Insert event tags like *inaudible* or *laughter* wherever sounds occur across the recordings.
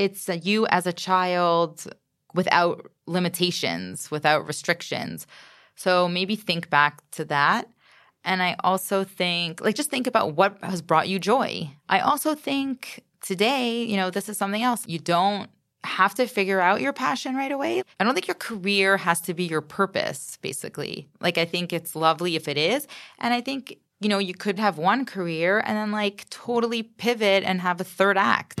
it's you as a child without limitations, without restrictions. So maybe think back to that. And I also think, like, just think about what has brought you joy. I also think today, you know, this is something else. You don't have to figure out your passion right away. I don't think your career has to be your purpose, basically. Like, I think it's lovely if it is. And I think, you know, you could have one career and then like totally pivot and have a third act.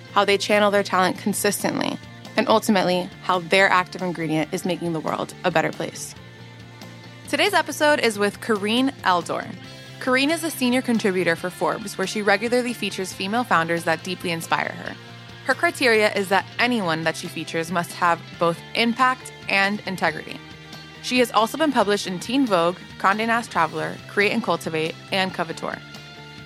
how they channel their talent consistently, and ultimately, how their active ingredient is making the world a better place. Today's episode is with Karine Eldor. Karine is a senior contributor for Forbes, where she regularly features female founders that deeply inspire her. Her criteria is that anyone that she features must have both impact and integrity. She has also been published in Teen Vogue, Condé Nast Traveler, Create and Cultivate, and Coveteur.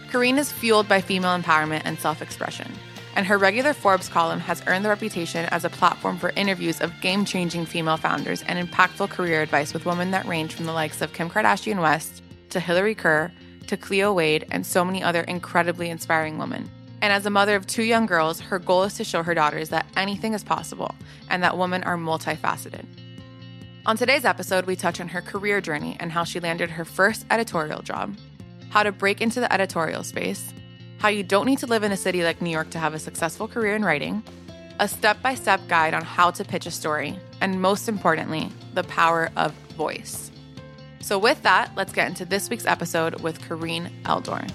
Karine is fueled by female empowerment and self expression and her regular Forbes column has earned the reputation as a platform for interviews of game changing female founders and impactful career advice with women that range from the likes of Kim Kardashian West to Hillary Kerr to Cleo Wade and so many other incredibly inspiring women. And as a mother of two young girls, her goal is to show her daughters that anything is possible and that women are multifaceted. On today's episode, we touch on her career journey and how she landed her first editorial job, how to break into the editorial space, how you don't need to live in a city like New York to have a successful career in writing, a step by step guide on how to pitch a story, and most importantly, the power of voice. So, with that, let's get into this week's episode with Karine Eldor.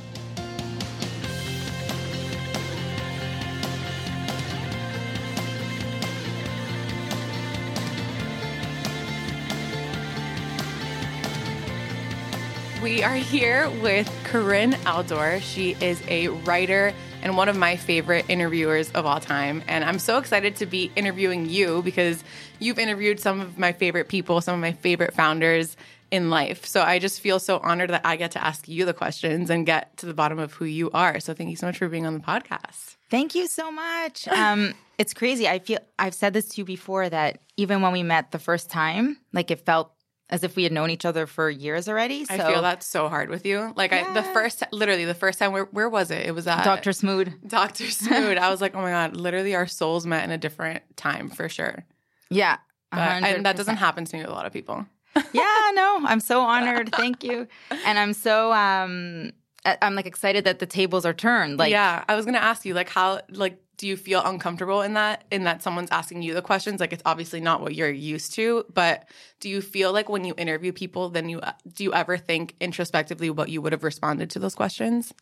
We are here with Karine Eldor. She is a writer and one of my favorite interviewers of all time. And I'm so excited to be interviewing you because you've interviewed some of my favorite people, some of my favorite founders in life. So I just feel so honored that I get to ask you the questions and get to the bottom of who you are. So thank you so much for being on the podcast. Thank you so much. *laughs* Um, it's crazy. I feel I've said this to you before that even when we met the first time, like it felt as if we had known each other for years already. So. I feel that's so hard with you. Like. I, the first, literally the first time, where, where was it? It was at Dr. Smood. *laughs* Dr. Smood. I was like, oh my God, literally our souls met in a different time for sure. Yeah. And that doesn't happen to me with a lot of people. *laughs* yeah, no, I'm so honored. Thank you. And I'm so, um, I'm like excited that the tables are turned. Like, yeah, I was going to ask you, like, how, like, do you feel uncomfortable in that in that someone's asking you the questions? Like it's obviously not what you're used to but do you feel like when you interview people then you do you ever think introspectively what you would have responded to those questions?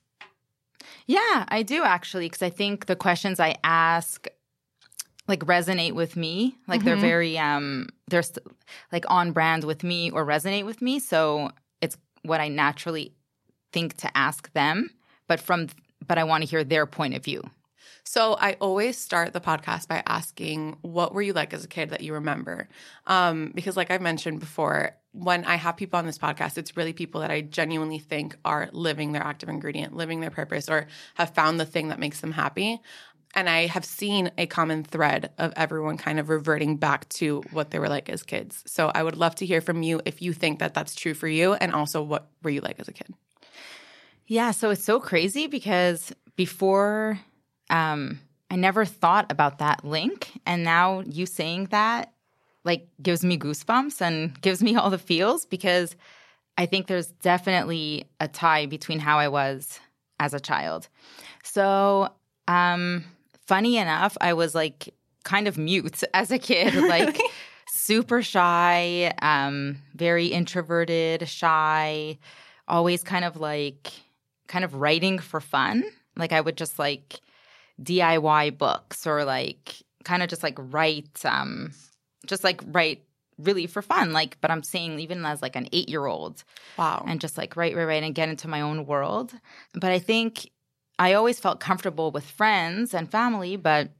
Yeah i do actually because i think the questions i ask like resonate with me. Like mm-hmm. they're very um they're st- like on brand with me or resonate with me so it's what i naturally think to ask them but from but i want to hear their point of view so I always start the podcast by asking, what were you like as a kid that you remember? Um, because, like I've mentioned before, when I have people on this podcast, it's really people that I genuinely think are living their active ingredient, living their purpose, or have found the thing that makes them happy. And I have seen a common thread of everyone kind of reverting back to what they were like as kids. So I would love to hear from you if you think that that's true for you, and also what were you like as a kid? Yeah, so it's so crazy because before um, I never thought about that link. And now you saying that like gives me goosebumps and gives me *laughs* all the feels because I think there's definitely a tie between how I was as a child. So, um, funny enough, I was like kind of mute *laughs* as a kid, like *laughs* super shy, um, very introverted, shy, always kind of like kind of writing for fun. Like I would just like DIY books or like kind of just like write, um, just like write really for fun. Like, but I'm saying even as like an eight year old. Wow. And just like write, write, write and get into my own world. But I think I always felt comfortable with friends and family, but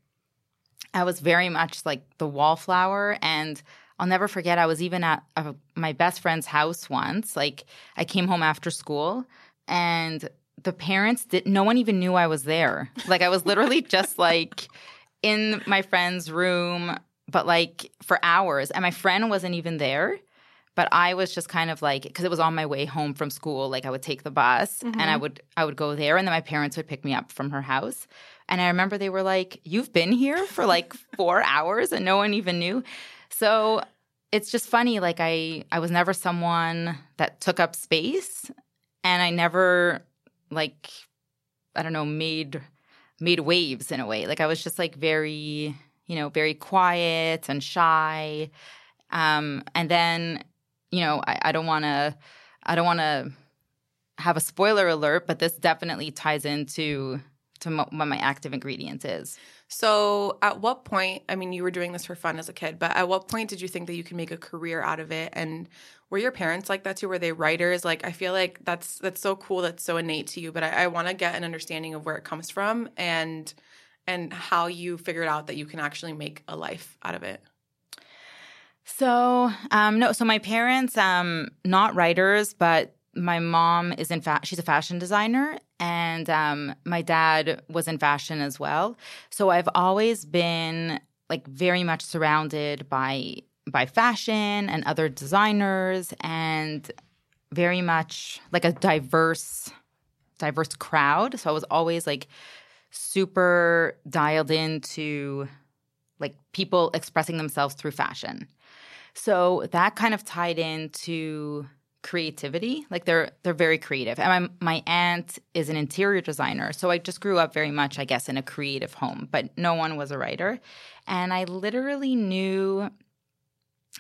I was very much like the wallflower. And I'll never forget, I was even at uh, my best friend's house once. Like, I came home after school and the parents did no one even knew I was there. Like I was literally *laughs* just like in my friend's room, but like for hours. And my friend wasn't even there. But I was just kind of like because it was on my way home from school, like I would take the bus mm-hmm. and I would I would go there and then my parents would pick me up from her house. And I remember they were like, You've been here for like *laughs* four hours and no one even knew. So it's just funny, like I I was never someone that took up space and I never like I don't know made made waves in a way. Like I was just like very you know very quiet and shy. Um, and then you know I, don't want to I don't want to have a spoiler alert, but this definitely ties into to what my active ingredient is. So, at what point, I mean, you were doing this for fun as a kid, but at what point did you think that you could make a career out of it? And were your parents like that too? Were they writers? Like, I feel like that's that's so cool. That's so innate to you. But I, I want to get an understanding of where it comes from and and how you figured out that you can actually make a life out of it. So, um, no, so my parents, um, not writers, but my mom is in fact she's a fashion designer and um, my dad was in fashion as well. So i've always been like very much surrounded by by fashion and other designers and very much like a diverse diverse crowd. So i was always like super dialed into like people expressing themselves through fashion. So that kind of tied into creativity. Like they're they're very creative. And my my aunt is an interior designer, so I just grew up very much, I guess, in a creative home. But no one was a writer, and I literally knew.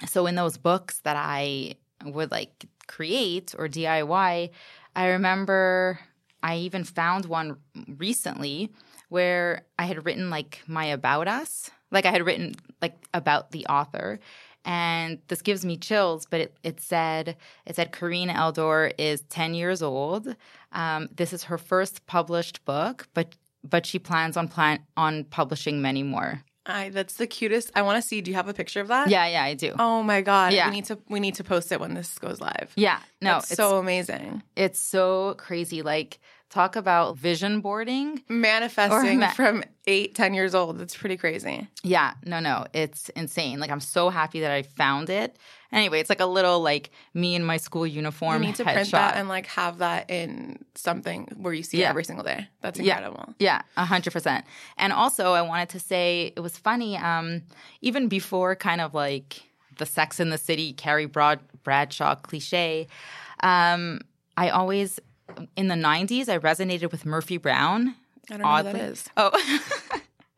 So in those books that I would like create or DIY, I remember I even found one recently where I had written like my about us. Like I had written like about the author and this gives me chills but it, it said it said Karine Eldor is 10 years old um, this is her first published book but but she plans on plan on publishing many more I, that's the cutest. I want to see. Do you have a picture of that? Yeah, yeah, I do. Oh my god! Yeah. we need to we need to post it when this goes live. Yeah, no, it's so amazing. It's so crazy. Like talk about vision boarding? Manifesting ma- from eight ten years old. That's pretty crazy. Yeah. No no. It's insane. Like i'm so happy that i found it. Anyway it's like a little like me in my school uniform you need to print shot. that and like have that in something where you see yeah. it every single day. That's incredible. Yeah. A hundred percent. And also i wanted to say it was funny um even before kind of like the sex in the city carrie Broad- bradshaw cliche um I always in the 90s, I resonated with Murphy Brown. I don't oddly. know who that is. Oh.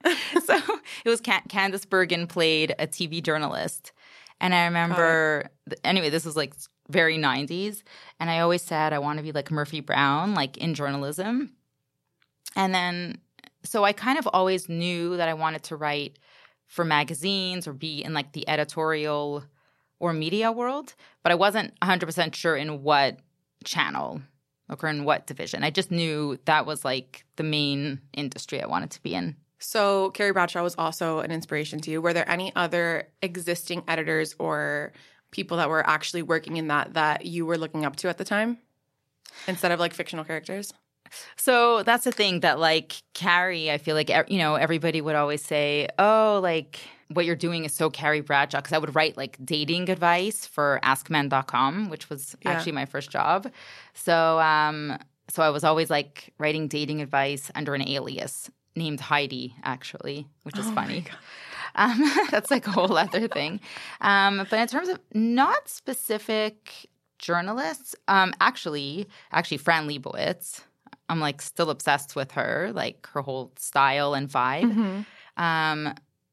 *laughs* so it was Candice Bergen played a TV journalist. And I remember, oh. anyway, this was like very 90s. And I always said I want to be like Murphy Brown, like in journalism. And then, so I kind of always knew that I wanted to write for magazines or be in like the editorial or media world, but I wasn't 100% sure in what channel or in what division. I just knew that was like the main industry I wanted to be in. So, Carrie Bradshaw was also an inspiration to you. Were there any other existing editors or people that were actually working in that that you were looking up to at the time instead of like fictional characters? So that's the thing that like Carrie, I feel like you know everybody would always say, "Oh, like what you're doing is so Carrie Bradshaw because I would write like dating advice for askmen.com, which was yeah. actually my first job. So um so I was always like writing dating advice under an alias named Heidi actually, which is oh funny. *laughs* Um, that's like a whole other thing. Um, but in terms of not specific journalists, um, actually, actually, Fran Lebowitz, I'm like still obsessed with her, like her whole style and vibe. Mm-hmm.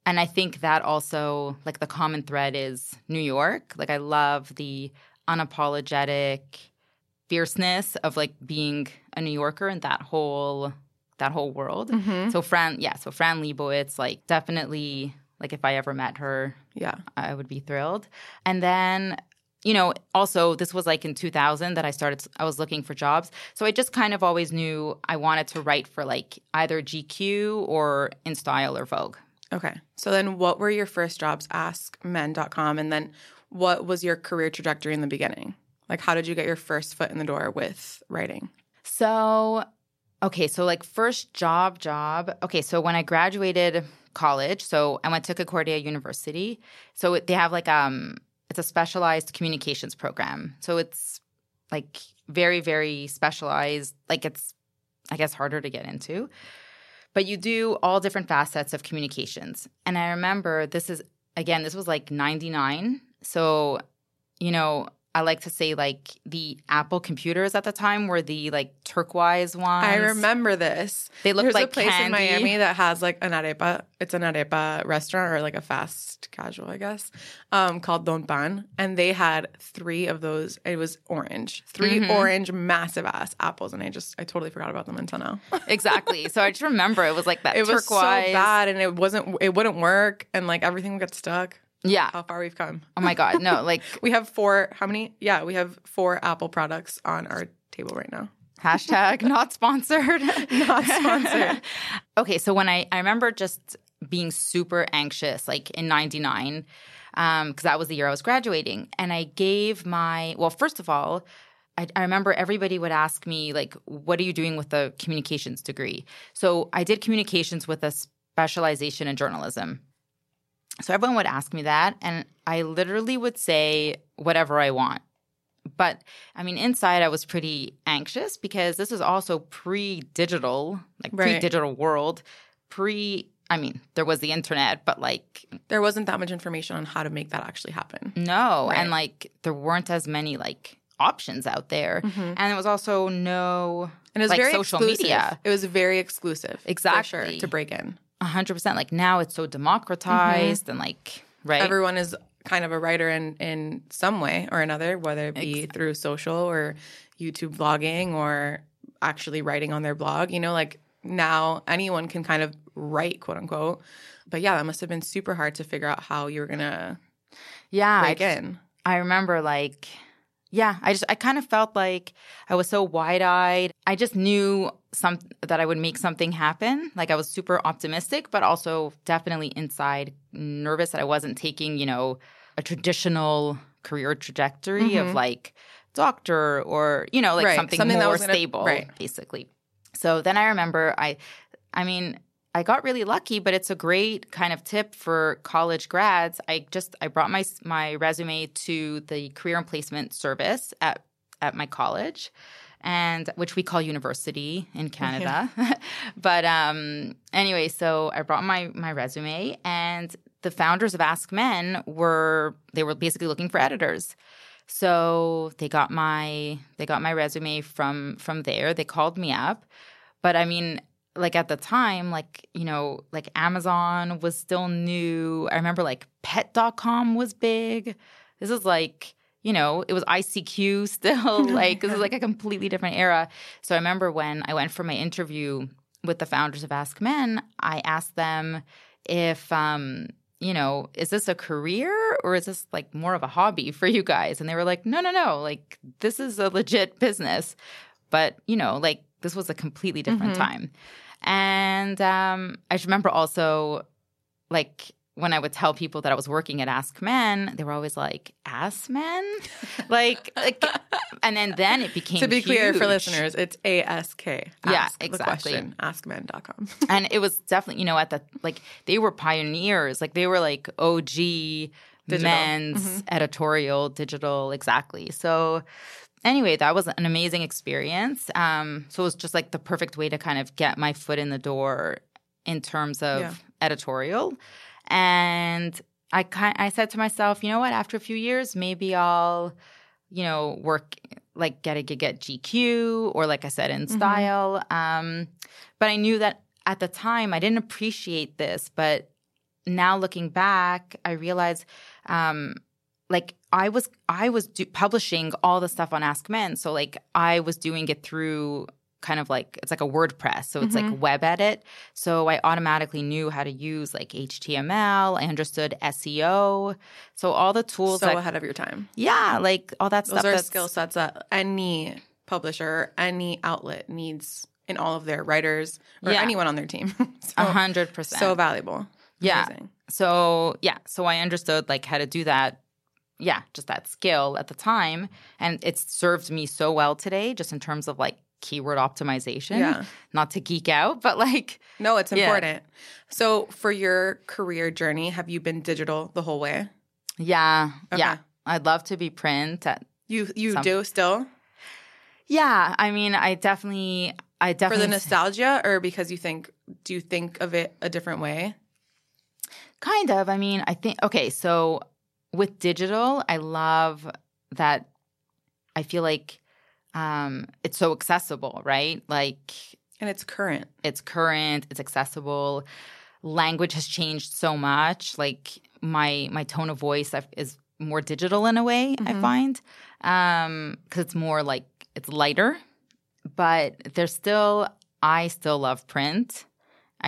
And I think that also, like, the common thread is New York. Like, I love the unapologetic fierceness of like being a New Yorker and that whole that whole world. Mm-hmm. So Fran, yeah, so Fran Lebowitz, like definitely, like if I ever met her, Yeah. I would be thrilled. And then, you know, also this was like in 2000 that I started, I was looking for jobs. So I just kind of always knew I wanted to write for like either GQ or In Style or Vogue. Okay. So then what were your first jobs? AskMen.com. And then what was your career trajectory in the beginning? Like, how did you get your first foot in the door with writing? So, okay, so like first job, job. Okay, so when I graduated college, so I went to Concordia University. So they have like um, it's a specialized communications program. So it's like very, very specialized. Like it's, I guess, harder to get into. But you do all different facets of communications. And I remember this is again, this was like '99. So, you know, I like to say like the Apple computers at the time were the like turquoise ones. I remember this. They look There's like a place candy. in Miami that has like an arepa. It's an arepa restaurant or like a fast casual, I guess, um, called Don Pan. And they had three of those. It was orange, 3 Mhm. orange, massive ass apples. And I just, I totally forgot about them until now. *laughs* exactly. So I just remember it was like that it was turquoise. so bad and it wasn't, it wouldn't work. And like everything would get stuck. Yeah. How far we've come. Oh my god. No, like *laughs* We have four, how many? Yeah, we have four Apple products on our table right now. hashtag *laughs* not sponsored. Not sponsored. *laughs* okay, so when I I remember just being super anxious, like in '99, because um, that was the year I was graduating, and I gave my well. First of all, I, I remember everybody would ask me like, "What are you doing with the communications degree?" So I did communications with a specialization in journalism. So everyone would ask me that, and I literally would say whatever I want. But I mean, inside I was pretty anxious because this is also pre-digital, like Right. pre-digital world, pre. I mean, there was the internet, but like There wasn't that much information on how to make that actually happen. no, Right. and like there weren't as many like options out there, Mhm. and there was also no And it was Like very social exclusive. media. It was very exclusive. Exactly. sure, to break in. Hundred percent. Like now, it's so mm-hmm. democratized and like right. Everyone is kind of a writer in in some way or another, whether it be through social or YouTube vlogging or actually writing on their blog. You know, like now anyone can kind of write, quote unquote. But yeah, that must have been super hard to figure out how you were gonna yeah, I break just- in. I remember like yeah, I just I kind of felt like I was so wide-eyed. I just knew some that I would make something happen. Like I was super optimistic, but also definitely inside nervous that I wasn't taking, you know, a traditional career trajectory of Mhm. like doctor or, you know, like Right, something, something that more gonna- stable right. basically. So then I remember I I mean, I got really lucky, but it's a great kind of tip for college grads. I just I brought my my resume to the career and placement service at at my college and which we call university in *laughs* Canada. *laughs* but um anyway, so I brought my my resume and the founders of Ask Men were they were basically looking for editors. So they got my they got my resume from from there. They called me up. But I mean, like at the time, like, you know, like Amazon was still new. I remember like pet.com was big. This is like, you know, it was ICQ still. *laughs* *laughs* like this is like a completely different era. So I remember when I went for my interview with the founders of Ask Men, I asked them if um you know, is this a career or is this like more of a hobby for you guys? And they were like, no, no, no. Like, this is a legit business. But, you know, like, this was a completely different Mhm. time. And um, I remember also, like, when I would tell people that I was working at Ask Men, they were always like, Ask Men? *laughs* like, like, and then then it became to be clear for listeners, it's ASK. Yeah, Ask the exactly. question. Askmen.com. *laughs* and it was definitely you know at the like they were pioneers like they were like og men's Mhm. editorial digital exactly so anyway that was an amazing experience um so it was just like the perfect way to kind of get my foot in the door in terms of Yeah. editorial and i kind i said to myself you know what? After a few years maybe i'll you know work like get a gig at gq or like i said in Mhm. style. Um but i knew that at the time i didn't appreciate this but now looking back i realized um like i was i was do- publishing all the stuff on ask men. So like i was doing it through kind of like it's like a WordPress, so it's Mm-hmm. like web edit. So I automatically knew how to use like HTML. I understood SEO. So all the tools so that ahead of your time. yeah, like all that Those stuff. are skill sets that any publisher, any outlet needs in all of their writers or Yeah. anyone on their team. *laughs* A hundred percent. so valuable. Yeah. Amazing. So yeah, so I understood like how to do that. Yeah, just that skill at the time, and it's served me so well today, just in terms of like keyword optimization. Yeah. Not to geek out, but like No, it's Yeah. important. So for your career journey, have you been digital the whole way? yeah, yeah. I'd love to be print. At, You you Some- do still yeah, I mean, I definitely, I definitely for the nostalgia, or because you think do you think of it a different way? Kind of. I mean, I think okay, so with digital, I love that I feel like um it's so accessible, right? Like And it's current. it's current, it's accessible. Language has changed so much. Like my my tone of voice is more digital in a way, I Mhm. find. Um cuz it's more like it's lighter, but there's still I still love print.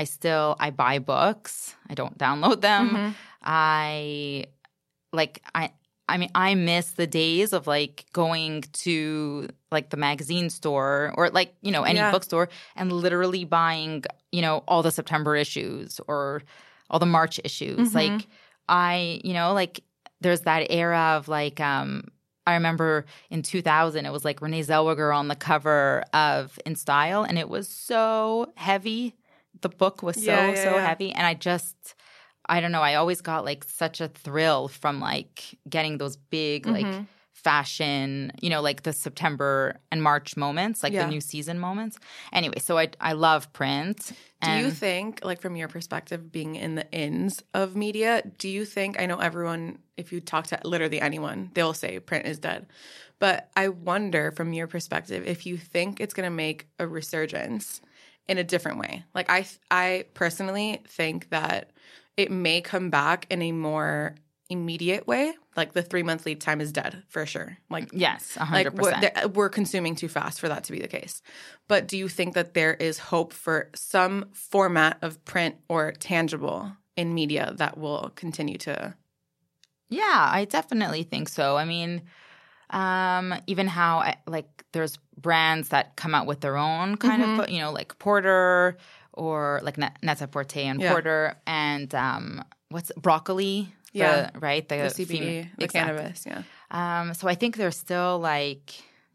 I still I buy books. I don't download them. Mhm. I like I I mean I miss the days of like going to like the magazine store or like you know any Yeah. bookstore and literally buying you know all the September issues or all the March issues Mhm. like I you know like there's that era of like um I remember in 2000 it was like Renee Zellweger on the cover of In Style and it was so heavy the book was so Yeah, yeah, so heavy and I just I don't know. I always got like such a thrill from like getting those big like Mhm. fashion, you know, like the September and March moments, like Yeah. the new season moments. Anyway, so I I love print. Do you think, like from your perspective, being in the ins of media, do you think? I know everyone, if you talk to literally anyone, they'll say print is dead. But I wonder, from your perspective, if you think it's going to make a resurgence in a different way. Like I, I personally think that it may come back in a more immediate way. Like the three month lead time is dead for sure. Like Yes, a like we're, we're consuming too fast for that to be the case. But do you think that there is hope for some format of print or tangible in media that will continue to? Yeah, I definitely think so. I mean, um, even how I, like there's brands that come out with their own kind Mhm. of, you know, like Porter or like Net- Net-a-Porter and Yeah. Porter and um, what's broccoli? The- Yeah. right. The, The CBD, fem- the exactly. cannabis, yeah. Um, so I think there's still like,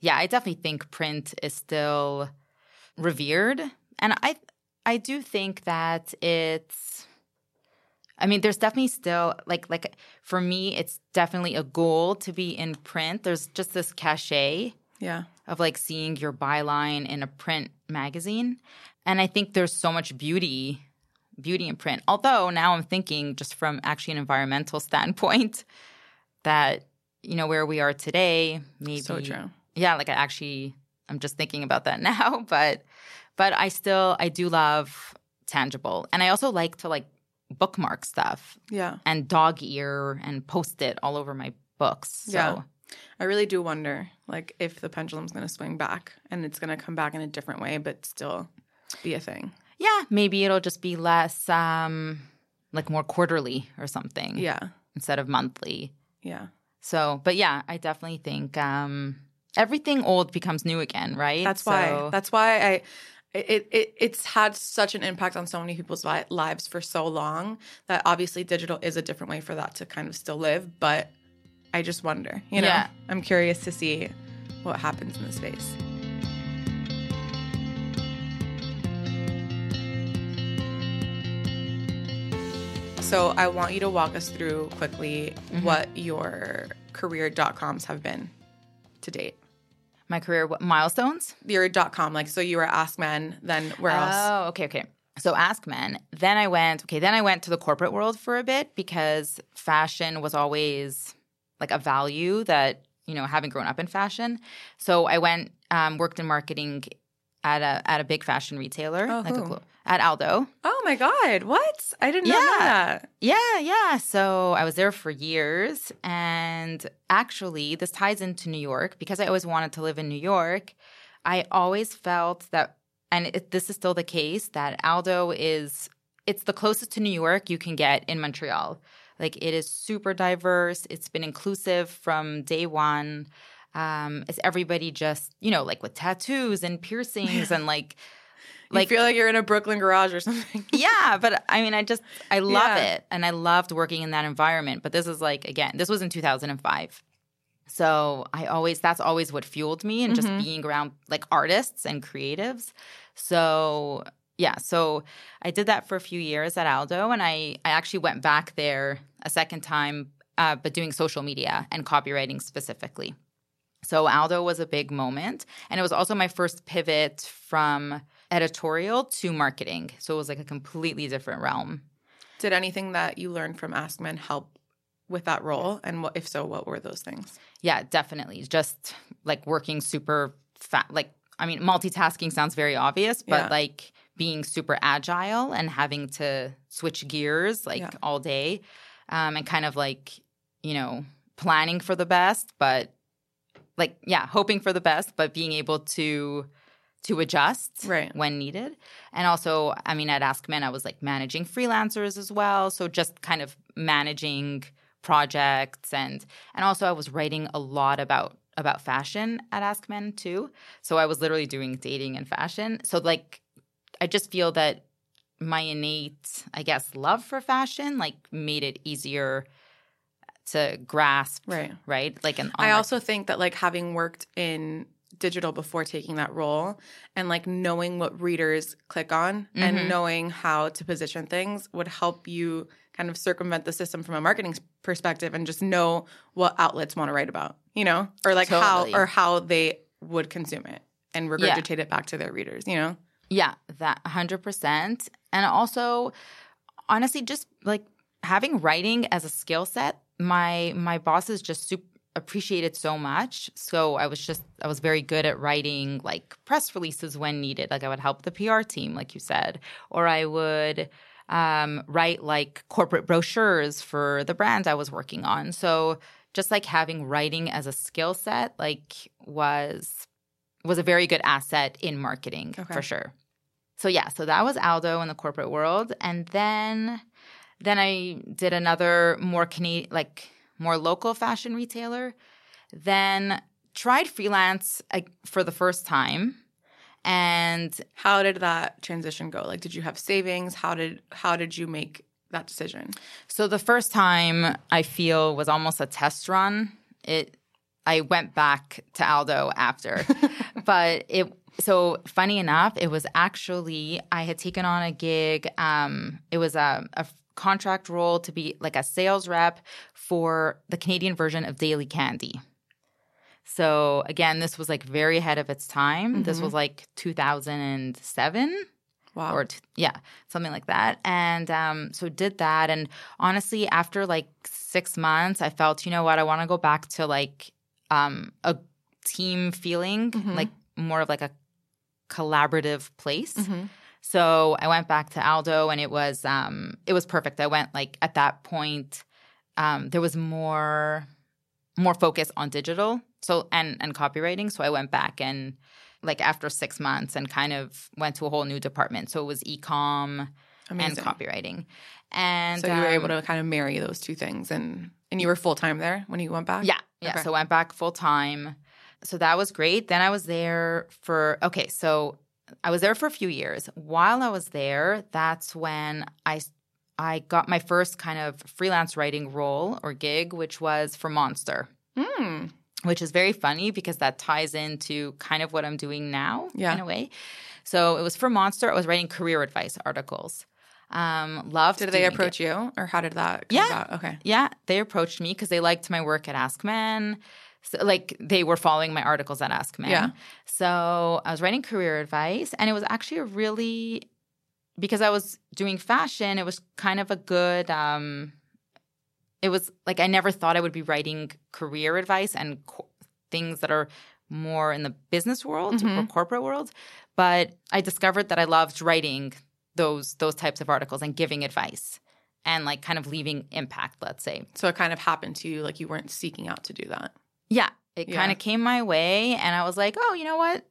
yeah, I definitely think print is still revered, and I I do think that it's. I mean, there's definitely still like like for me, it's definitely a goal to be in print. There's just this cachet Yeah. of like seeing your byline in a print magazine, and I think there's so much beauty beauty in print. Although now I'm thinking just from actually an environmental *laughs* standpoint that you know where we are today maybe So true. yeah like i actually i'm just thinking about that *laughs* now but but i still i do love tangible and i also like to like bookmark stuff Yeah. and dog ear and post it all over my books so Yeah. I really do wonder like if the pendulum's going to swing back and it's going to come back in a different way but still be a thing. yeah maybe it'll just be less um like more quarterly or something Yeah. instead of monthly Yeah. so but yeah i definitely think um everything old becomes new again right That's why. So- That's why I. It, it it's had such an impact on so many people's li- lives for so long that obviously digital is a different way for that to kind of still live. But I just wonder, you know, Yeah. I'm curious to see what happens in the space. So I want you to walk us through quickly Mm-hmm. what your career.coms have been to date. my career what, milestones your dot com like so you were ask men then where else Oh, okay, okay. So Ask Men. Then I went, okay, then I went to the corporate world for a bit because fashion was always like a value that, you know, having grown up in fashion. So I went, um, worked in marketing at a at a big fashion retailer, Oh, like a who? clo- at Aldo. oh my god what i did not know Yeah. that Yeah, yeah. So I was there for years. And actually, this ties into New York because I always wanted to live in New York. I always felt that, and it, this is still the case, that Aldo is it's the closest to New York you can get in Montreal. Like it is super diverse. It's been inclusive from day one. Um, it's everybody just you know like with tattoos and piercings *laughs* and like like you feel like you're in a Brooklyn garage or something. *laughs* yeah, but I mean, I just I love yeah. it, and I loved working in that environment. But this is like again, this was in 2005. So I always that's always what fueled me and mm-hmm. just being around like artists and creatives. So yeah, so I did that for a few years at Aldo, and I I actually went back there a second time, uh, but doing social media and copywriting specifically. So Aldo was a big moment, and it was also my first pivot from editorial to marketing. So it was like a completely different realm. Did anything that you learned from AskMen help with that role? And what, if so, what were those things? Yeah, definitely. Just like working super fast. Like, I mean, multitasking sounds very obvious, but yeah. like being super agile and having to switch gears like yeah. all day um, and kind of like, you know, planning for the best, but like, yeah, hoping for the best, but being able to to adjust right. when needed. And also, I mean, at AskMen, I was like managing freelancers as well. So just kind of managing projects and and also I was writing a lot about about fashion at AskMen too. So I was literally doing dating and fashion. So like I just feel that my innate, I guess, love for fashion like made it easier to grasp right right like an i also think that like having worked in digital before taking that role and like knowing what readers click on mm-hmm. and knowing how to position things would help you kind of circumvent the system from a marketing perspective and just know what outlets want to write about, you know, or like totally. how or how they would consume it and regurgitate yeah. it back to their readers, you know? Yeah, that 100%. And also honestly just like having writing as a skill set, my my boss is just super appreciated so much. So I was just I was very good at writing like press releases when needed. Like I would help the PR team, like you said, or I would um, write like corporate brochures for the brands I was working on. So just like having writing as a skill set, like was was a very good asset in marketing okay. for sure. So yeah, so that was Aldo in the corporate world, and then then I did another more Canadian like more local fashion retailer. Then tried freelance for the first time. And how did that transition go? Like did you have savings? How did how did you make that decision? So the first time I feel was almost a test run. It I went back to Aldo after. *laughs* but it so funny enough, it was actually I had taken on a gig. Um, it was a, a contract role to be like a sales rep for the Canadian version of Daily Candy. So again, this was like very ahead of its time. Mm-hmm. This was like 2007. Wow. Or t- yeah, something like that. And um, so did that. And honestly, after like six months, I felt, you know what, I want to go back to like um, a team feeling, mm-hmm. like more of like a collaborative place. Mm-hmm. So I went back to Aldo and it was um it was perfect. I went like at that point um there was more more focus on digital so and and copywriting so I went back and like after 6 months and kind of went to a whole new department. So it was e-com Amazing. and copywriting. And so you were um, able to kind of marry those two things and and you were full time there when you went back? Yeah. Yeah, okay. so I went back full time. So that was great. Then I was there for okay, so I was there for a few years. While I was there, that's when I I got my first kind of freelance writing role or gig, which was for Monster. Mm. Which is very funny because that ties into kind of what I'm doing now yeah. in a way. So it was for Monster. I was writing career advice articles. Um, loved. Did they approach it. you, or how did that? yeah. About? Okay. Yeah, they approached me because they liked my work at AskMen. So, like they were following my articles at AskMen. Yeah. So I was writing career advice, and it was actually a really because I was doing fashion. It was kind of a good. um It was like I never thought I would be writing career advice and co- things that are more in the business world mm-hmm. or corporate world, but I discovered that I loved writing those those types of articles and giving advice and like kind of leaving impact. Let's say. So it kind of happened to you, like you weren't seeking out to do that. Yeah, it yeah. kind of came my way, and I was like, oh, you know what?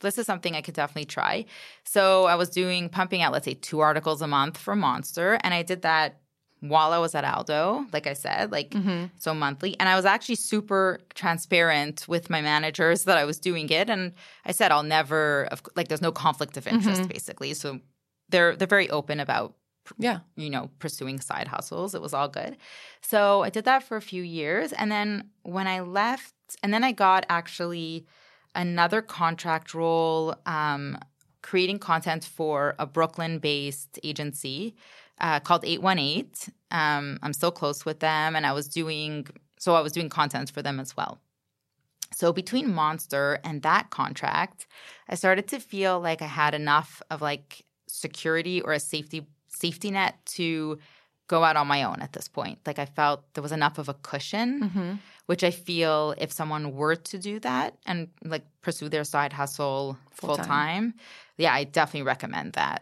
this is something I could definitely try. So I was doing pumping out, let's say, two articles a month for Monster, and I did that while I was at Aldo, like I said, like Mm-hmm. so monthly. And I was actually super transparent with my managers that I was doing it, and I said I'll never, like, there's no conflict of interest, basically. So they're they're very open about Yeah. you know, pursuing side hustles. It was all good. So I did that for a few years. And then when I left, and then I got actually another contract role um, creating content for a Brooklyn based agency uh, called 818. Um, I'm still close with them. And I was doing, so I was doing content for them as well. So between Monster and that contract, I started to feel like I had enough of like security or a safety safety net to go out on my own at this point. Like I felt there was enough of a cushion, Mm-hmm. which I feel if someone were to do that and like pursue their side hustle full time, yeah, I definitely recommend that.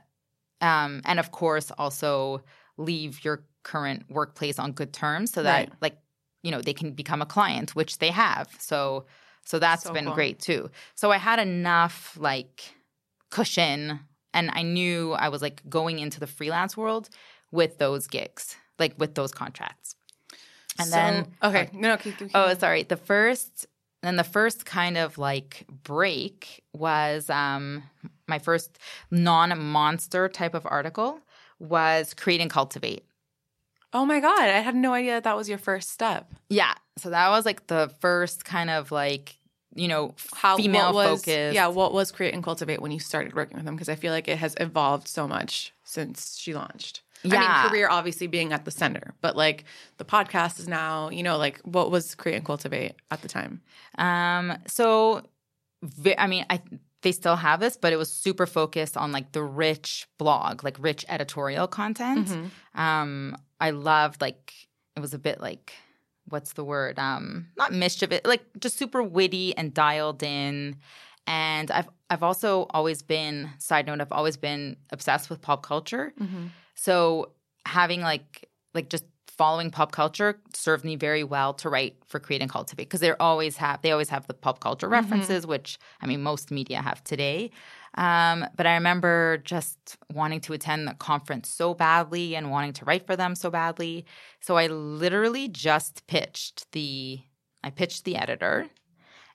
Um, and of course, also leave your current workplace on good terms so that Right. like you know they can become a client, which they have. So so that's So been cool. great too. So I had enough like cushion and I knew I was like going into the freelance world with those gigs, like with those contracts. And then okay, no, no, keep, keep, Oh, sorry. The first then the first kind of like break was um my first non-monster type of article was create and cultivate. oh my god, I had no idea that, that was your first step. Yeah. So that was like the first kind of like, you know, How female was, focused. Yeah, what was create and cultivate when you started working with them? Because I feel like it has evolved so much since she launched. I Yeah. mean, career obviously being at the center, but like the podcast is now, you know, like what was create and cultivate at the time? Um, so, I mean, I they still have this, but it was super focused on like the rich blog, like rich editorial content. Mm-hmm. Um, I loved like it was a bit like what's the word? Um, not mischievous, like just super witty and dialed in. And I've I've also always been side note. I've always been obsessed with pop culture. Mm-hmm. So having like like just following pop culture served me very well to write for create and cultivate because they're always have they always have the pop culture references which i mean most media have today um, but i remember just wanting to attend the conference so badly and wanting to write for them so badly. So i literally just pitched the i pitched the editor.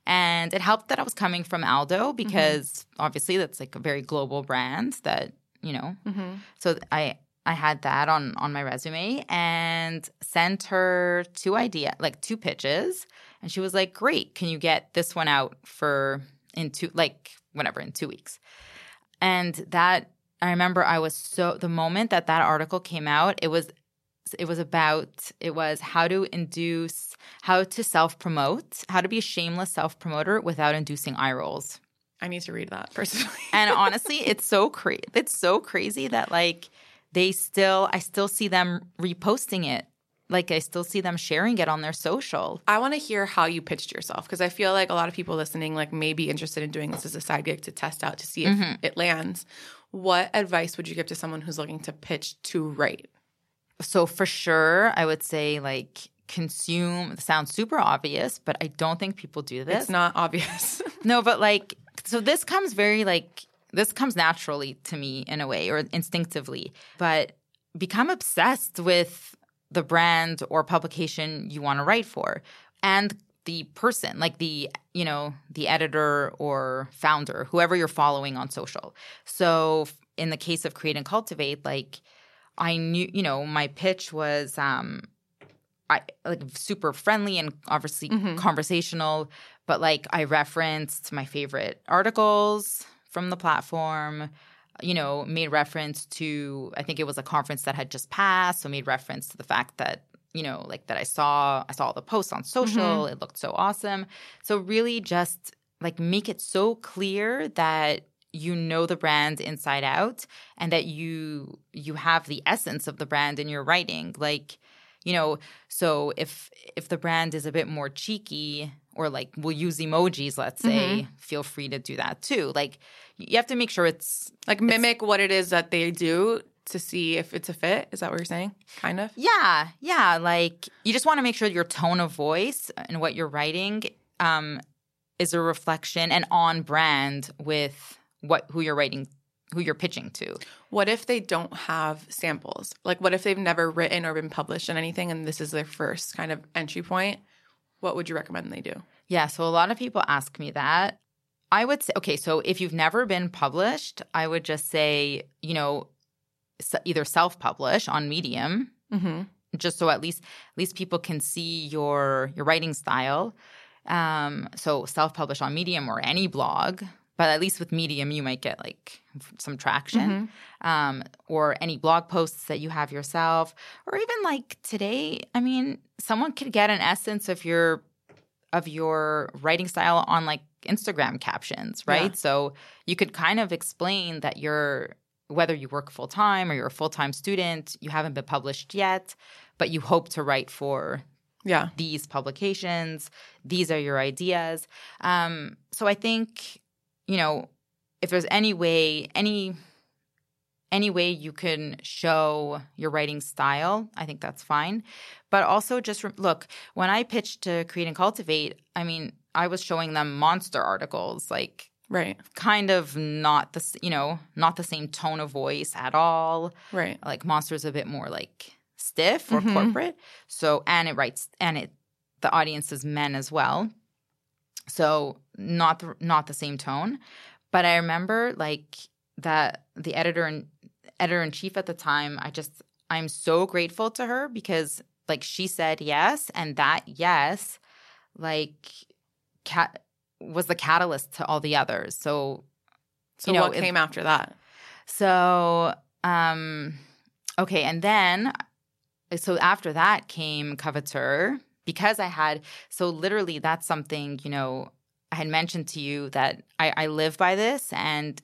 And it helped that i was coming from aldo because obviously that's like a very global brand that you know. Mm-hmm. so I I had that on on my resume and sent her two idea like two pitches. And she was like, "Great, can you get this one out for in two like whatever in 2 weeks." And that I remember I was so the moment that that article came out, it was it was about it was how to induce how to self promote, how to be a shameless self promoter without inducing eye rolls. I need to read that personally. *laughs* And honestly, *laughs* it's so crazy. It's so crazy that like they still, I still see them reposting it. Like I still see them sharing it on their social. I want to hear how you pitched yourself because I feel like a lot of people listening like may be interested in doing this as a side gig to test out to see if Mm-hmm. it lands. What advice would you give to someone who's looking to pitch to write? So for sure, I would say like consume. Sounds super obvious, but I don't think people do this. It's not obvious. *laughs* No, but like, so this comes very like, this comes naturally to me in a way or instinctively, but become obsessed with the brand or publication you want to write for and the person, like the, you know, the editor or founder, whoever you're following on social. So in the case of Create and Cultivate, like, I knew, you know, my pitch was, um, I like super friendly and obviously conversational, but like I referenced my favorite articles from the platform, you know, made reference to I think it was a conference that had just passed, so made reference to the fact that you know, like that I saw I saw all the posts on social, mm-hmm. it looked so awesome. So really just like make it so clear that you know the brand inside out and that you you have the essence of the brand in your writing. Like you know so if if the brand is a bit more cheeky or like we'll use emojis let's say feel free to do that too like you have to make sure it's like mimic what it is that they do to see if it's a fit. Is that what you're saying? Kind of. yeah yeah like you just want to make sure your tone of voice and what you're writing um is a reflection and on brand with what who you're writing who you're pitching to. What if they don't have samples? Like, what if they've never written or been published in anything and this is their first kind of entry point? What would you recommend they do? Yeah, so a lot of people ask me that. I would say, okay, so if you've never been published, I would just say, you know, either self publish on Medium, mm-hmm. just so at least at least people can see your your writing style. Um, so self publish on Medium or any blog, but at least with Medium, you might get like some traction, mm-hmm. um, or any blog posts that you have yourself, or even like today. I mean, someone could get an essence of your of your writing style on like Instagram captions, right? Yeah. So you could kind of explain that you're whether you work full time or you're a full time student, you haven't been published yet, but you hope to write for yeah these publications. These are your ideas. Um, so I think you know, if there's any way, any any way you can show your writing style, I think that's fine. But also just re- look, when I pitched to Create and Cultivate, I mean, I was showing them monster articles, like right. kind of not the you know not the same tone of voice at all. Right. Like monsters a bit more like stiff or mm-hmm. corporate. So and it writes and it the audience is men as well. So not the, not the same tone. But I remember like that the editor and editor in chief at the time. I just I'm so grateful to her because like she said yes, and that yes, like cat was the catalyst to all the others. So, so you know, what came it, after that? So, um, okay, and then so after that came Coveteur, because I had so literally that's something, you know, I had mentioned to you that I, I live by this and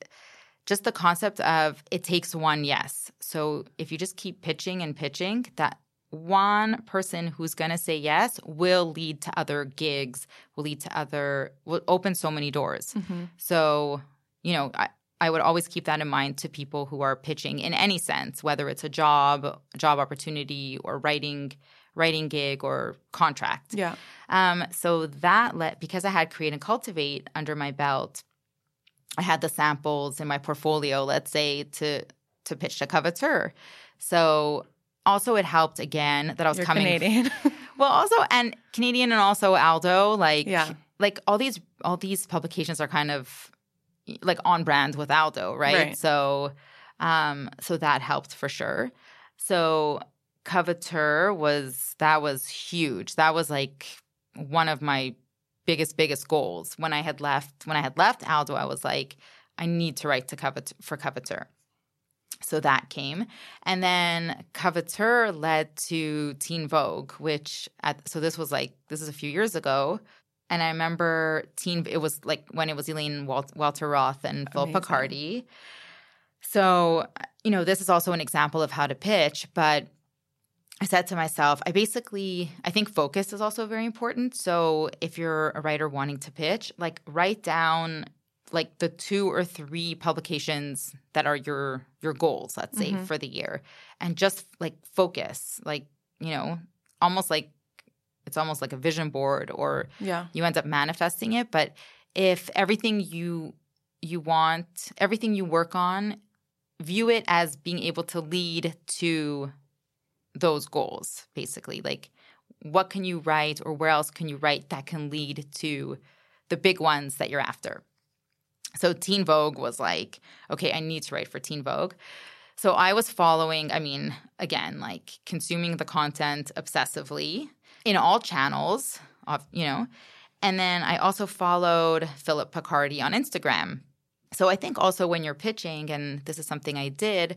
just the concept of it takes one yes. So if you just keep pitching and pitching, that one person who's going to say yes will lead to other gigs, will lead to other, will open so many doors. Mm-hmm. So, you know, I, I would always keep that in mind to people who are pitching in any sense, whether it's a job, job opportunity, or writing writing gig or contract. Yeah. Um, so that let because I had create and cultivate under my belt, I had the samples in my portfolio, let's say, to to pitch to Coveteur. So also it helped again that I was You're coming Canadian. *laughs* *laughs* well, also and Canadian and also Aldo, like yeah. like all these all these publications are kind of like on brand with Aldo, right? right. So um so that helped for sure. So Coveteur was that was huge. That was like one of my biggest biggest goals when I had left when I had left Aldo. I was like, I need to write to Coveteur for Coveteur. So that came, and then Coveteur led to Teen Vogue, which at so this was like this is a few years ago. And I remember Teen, it was like when it was Elaine Welteroth and Phil Picardi. So, you know, this is also an example of how to pitch, but I said to myself, I basically, I think focus is also very important. So if you're a writer wanting to pitch, like write down like the two or three publications that are your your goals, let's say mm-hmm. for the year, and just like focus, like you know, almost like it's almost like a vision board, or yeah, you end up manifesting it. But if everything you you want, everything you work on, view it as being able to lead to those goals, basically. Like, what can you write or where else can you write that can lead to the big ones that you're after? So, Teen Vogue was like, okay, I need to write for Teen Vogue. So, I was following, I mean, again, like consuming the content obsessively in all channels, of, you know. And then I also followed Phillip Picardi on Instagram. So I think also when you're pitching, and this is something I did,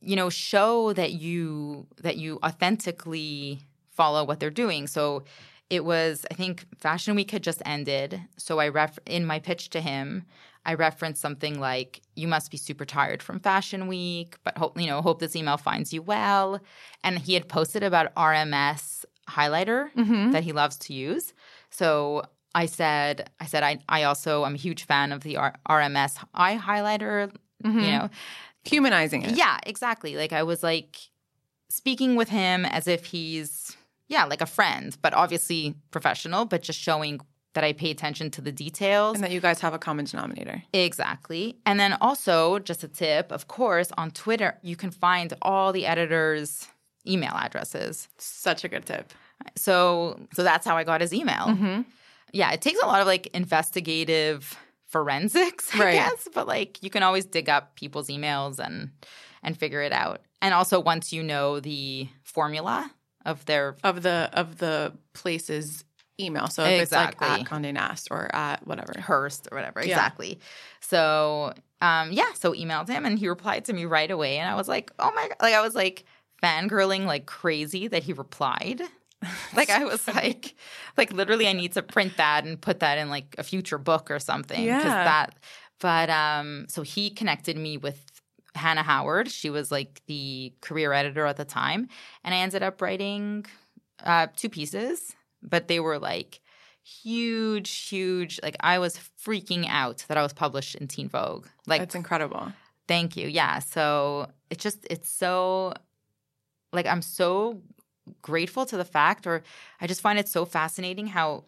you know show that you that you authentically follow what they're doing. So it was i think fashion week had just ended. So i ref in my pitch to him i referenced something like you must be super tired from fashion week but hope you know hope this email finds you well. And he had posted about rms highlighter mm-hmm. that he loves to use. So i said i said i, I also i'm a huge fan of the R- rms eye highlighter mm-hmm. you know humanizing it. Yeah, exactly. Like I was like speaking with him as if he's yeah, like a friend, but obviously professional, but just showing that I pay attention to the details. And that you guys have a common denominator. Exactly. And then also, just a tip, of course, on Twitter, you can find all the editors' email addresses. Such a good tip. So, so that's how I got his email. Mm-hmm. Yeah, it takes a lot of like investigative forensics, *laughs* I Right. guess, but like you can always dig up people's emails and and figure it out. And also once you know the formula of their Of the of the place's email. So if Exactly. it's like at Condé Nast or at whatever. Hearst or whatever. Yeah. Exactly. So um yeah, so emailed him and he replied to me right away and I was like, "Oh my god." Like I was like fangirling like crazy that he replied. *laughs* like I was like like literally I need to print that and put that in like a future book or something Yeah. that but um so he connected me with Hannah Howard. She was like the career editor at the time and I ended up writing uh two pieces, but they were like huge, huge. Like I was freaking out that I was published in Teen Vogue. Like, That's incredible. thank you. Yeah. So it's just, it's so, like, I'm so grateful to the fact, or I just find it so fascinating how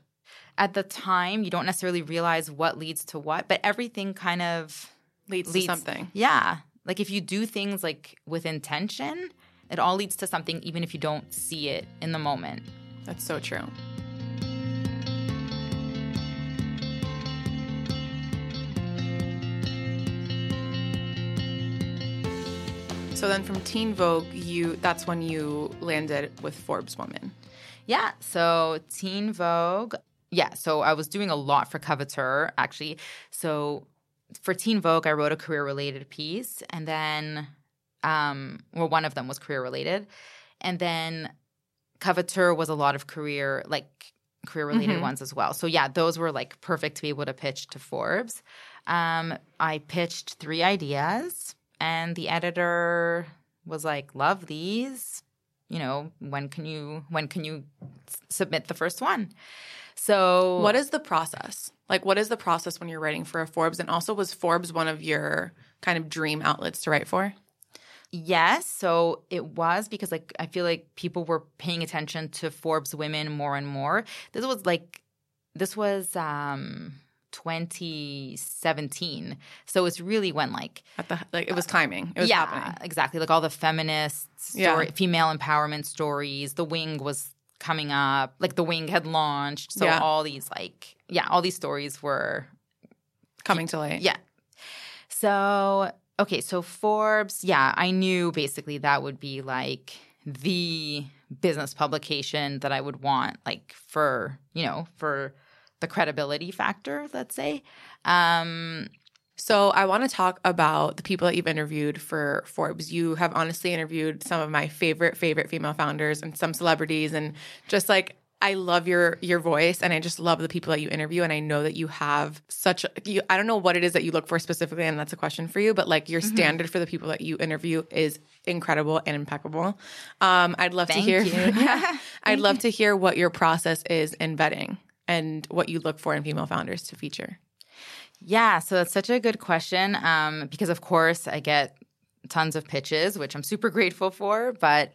at the time you don't necessarily realize what leads to what, but everything kind of Leads, leads to something. Yeah. Like if you do things like with intention, it all leads to something, even if you don't see it in the moment. That's so true. So then from Teen Vogue, you that's when you landed with Forbes Woman. Yeah. So Teen Vogue. Yeah. So I was doing a lot for Coveteur, actually. So for Teen Vogue, I wrote a career related piece. And then, um, well, one of them was career related. And then Coveteur was a lot of career, like career related Mhm. ones as well. So yeah, those were like perfect to be able to pitch to Forbes. Um, I pitched three ideas, and the editor was like, "Love these." You know, when can you when can you s- submit the first one? So What is the process? Like what is the process when you're writing for a Forbes? And also was Forbes one of your kind of dream outlets to write for? Yes, so it was because like I feel like people were paying attention to Forbes women more and more. This was like this was um 2017. So it's really when like At the like it was timing. It was yeah, happening. exactly. Like all the feminist Yeah. female empowerment stories. The Wing was coming up. Like the Wing had launched. So Yeah. all these like yeah, all these stories were Coming to light. yeah. So, okay, so Forbes, yeah, I knew basically that would be like the business publication that I would want, like for, you know, for the credibility factor, let's say. Um, So I want to talk about the people that you've interviewed for Forbes. You have honestly interviewed some of my favorite favorite female founders and some celebrities and just like I love your your voice and I just love the people that you interview and I know that you have such you I don't know what it is that you look for specifically and that's a question for you but like your standard for the people that you interview is incredible and impeccable. Um I'd love Thank to hear you. yeah, *laughs* I'd love to hear what your process is in vetting and what you look for in female founders to feature. Yeah, so that's such a good question um, because, of course, I get tons of pitches, which I'm super *laughs* grateful for. But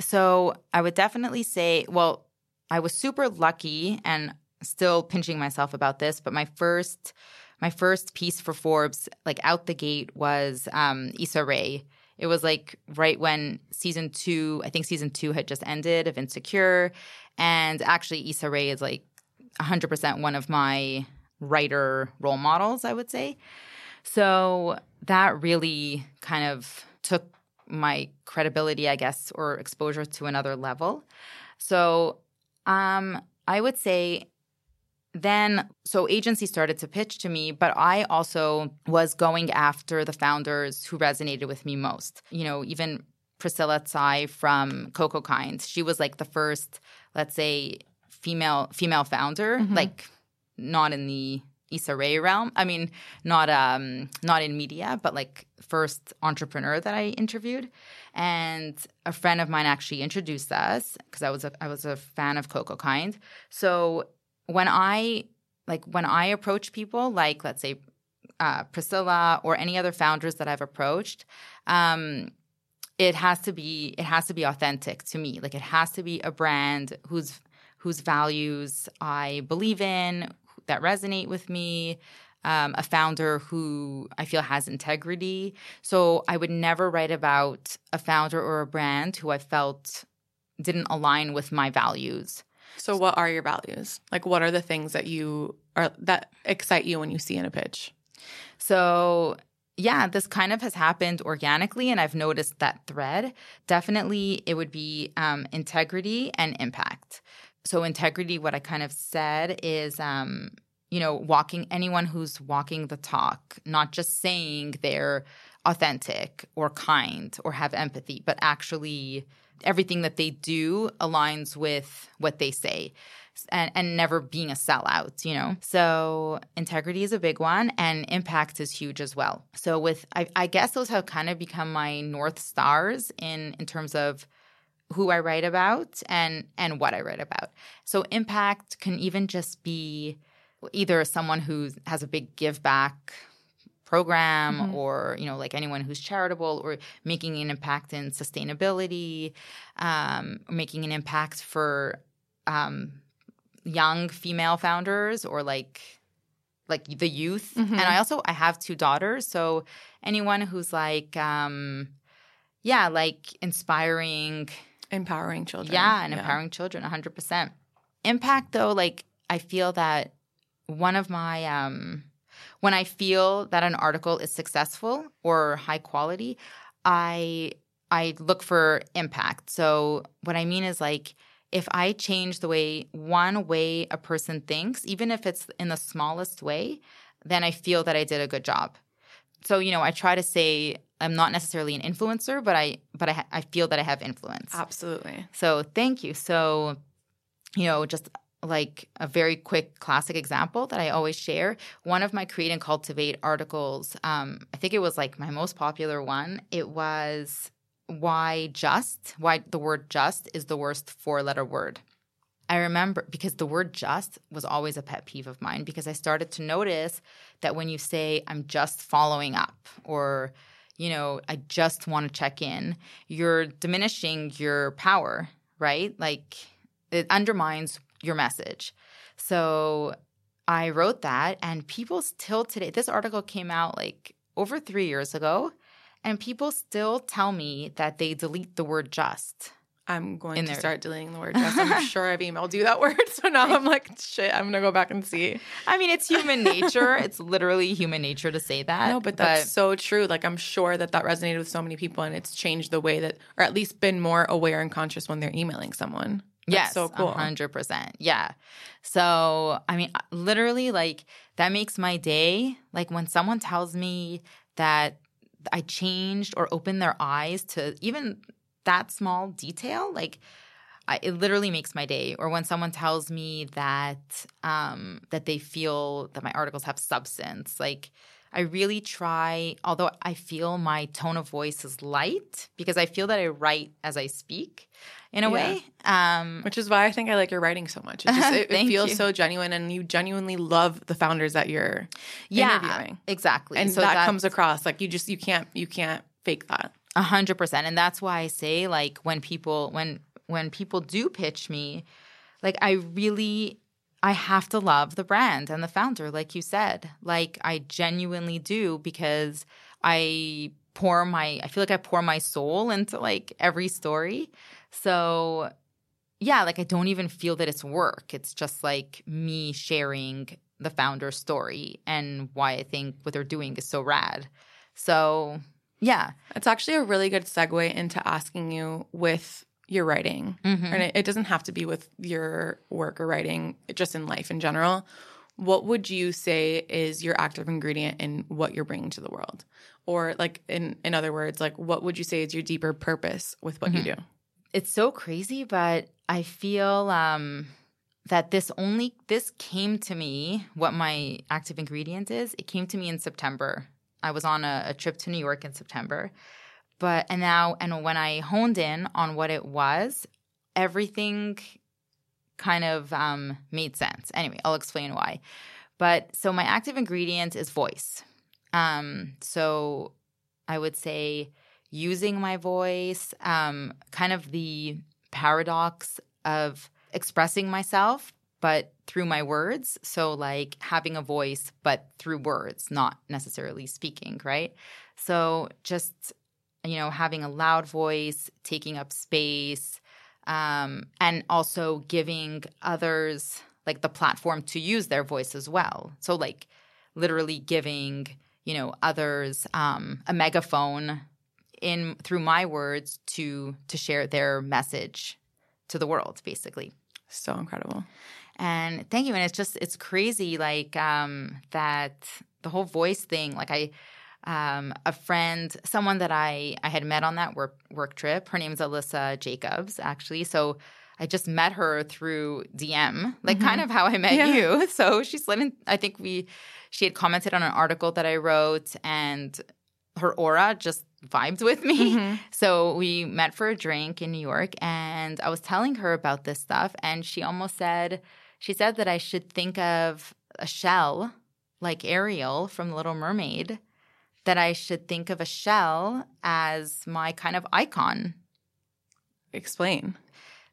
so I would definitely say, well, I was super lucky and still pinching myself about this, but my first my first piece for Forbes, like out the gate, was um, Issa Rae. It was like right when season two, I think season two had just ended of Insecure, and actually Issa Rae is like 100% one of my writer role models, I would say. So that really kind of took my credibility, I guess, or exposure to another level. So um, I would say then, so agency started to pitch to me, but I also was going after the founders who resonated with me most. You know, even Priscilla Tsai from Coco she was like the first, let's say, female female founder, like not in the Issa Rae realm. I mean, not um not in media, but like first entrepreneur that I interviewed. And a friend of mine actually introduced us because I was a I was a fan of Coco Kind. So when I like when I approach people, like let's say uh, Priscilla or any other founders that I've approached, um, it has to be it has to be authentic to me. Like it has to be a brand whose whose values I believe in, that resonate with me. Um, a founder who I feel has integrity. So I would never write about a founder or a brand who I felt didn't align with my values. So what are your values? Like what are the things that you are that excite you when you see in a pitch? So yeah, this kind of has happened organically, and I've noticed that thread. Definitely, it would be um, integrity and impact. So, integrity, what I kind of said is, um, you know, walking anyone who's walking the talk, not just saying they're authentic or kind or have empathy, but actually everything that they do aligns with what they say and, and never being a sellout, you know? So integrity is a big one and impact is huge as well. So with, I, I guess those have kind of become my North Stars in, in terms of who I write about and, and what I write about. So impact can even just be either someone who has a big give back program mm-hmm. or you know like anyone who's charitable or making an impact in sustainability um, making an impact for um, young female founders or like like the youth mm-hmm. and i also i have two daughters so anyone who's like um yeah like inspiring empowering children yeah and yeah. empowering children 100% impact though like i feel that one of my um when i feel that an article is successful or high quality i i look for impact so what i mean is like if I change the way one way a person thinks, even if it's in the smallest way, then I feel that I did a good job. So, you know, I try to say I'm not necessarily an influencer, but I but I I feel that I have influence. Absolutely. So, thank you. So, you know, just like a very quick classic example that I always share. One of my Create and Cultivate articles, um, I think it was like my most popular one. It was why just, why the word just is the worst four letter word. I remember because the word just was always a pet peeve of mine because I started to notice that when you say, I'm just following up or, you know, I just want to check in, you're diminishing your power, right? Like it undermines your message. So I wrote that, and people still today, this article came out like over three years ago. And people still tell me that they delete the word just. I'm going to there. start deleting the word *laughs* just. I'm sure I've emailed you that word. *laughs* So now I'm like, shit, I'm going to go back and see. I mean, it's human nature. it's literally human nature to say that. No, but that's but, so true. Like, I'm sure that that resonated with so many people and it's changed the way that, or at least been more aware and conscious when they're emailing someone. That's yes, so cool. 100%. Yeah. So, I mean, uh, literally, like, that makes my day. Like, when someone tells me that I changed or opened their eyes to even that small detail, like I, it literally makes my day. Or when someone tells me that um, that they feel that my articles have substance, like I really try. Although I feel my tone of voice is light because I feel that I write as I speak in a yeah. way. Um, Which is why I think I like your writing so much. It, just, *laughs* it, it feels you. so genuine, and you genuinely love the founders that you're yeah, interviewing. Exactly, and so that comes across. Like you just you can't you can't fake that. A hundred percent, and that's why I say like when people when when people do pitch me, like I really I have to love the brand and the founder, like you said. Like I genuinely do because I pour my I feel like I pour my soul into like every story. So, yeah, like I don't even feel that it's work. It's just like me sharing the founder's story and why I think what they're doing is so rad. So, yeah. It's actually a really good segue into asking you with your writing. Mm-hmm. And it, it doesn't have to be with your work or writing, just in life in general. What would you say is your active ingredient in what you're bringing to the world? Or like in in other words, like what would you say is your deeper purpose with what mm-hmm. you do? it's so crazy, but I feel um, that this only this came to me. What my active ingredient is, it came to me in September. I was on a, a trip to New York in September, but and now and when I honed in on what it was, everything kind of um, made sense. Anyway, I'll explain why. But so my active ingredient is voice. Um, so I would say using my voice, um, kind of the paradox of expressing myself, but through my words. So, like having a voice, but through words, not necessarily speaking, right? So, just, you know, having a loud voice, taking up space, um, and also giving others like the platform to use their voice as well. So, like, literally giving, you know, others um, a megaphone in through my words to to share their message to the world basically so incredible and thank you and it's just it's crazy like um that the whole voice thing like i um a friend someone that i i had met on that work work trip her name's alyssa jacobs actually so I just met her through DM, like mm-hmm. kind of how I met yeah. you. *laughs* So she's slid in. I think we, she had commented on an article that I wrote, and her aura just vibed with me. Mm-hmm. *laughs* So we met for a drink in New York and I was telling her about this stuff and she almost said she said that I should think of a shell like Ariel from The Little Mermaid that I should think of a shell as my kind of icon. Explain.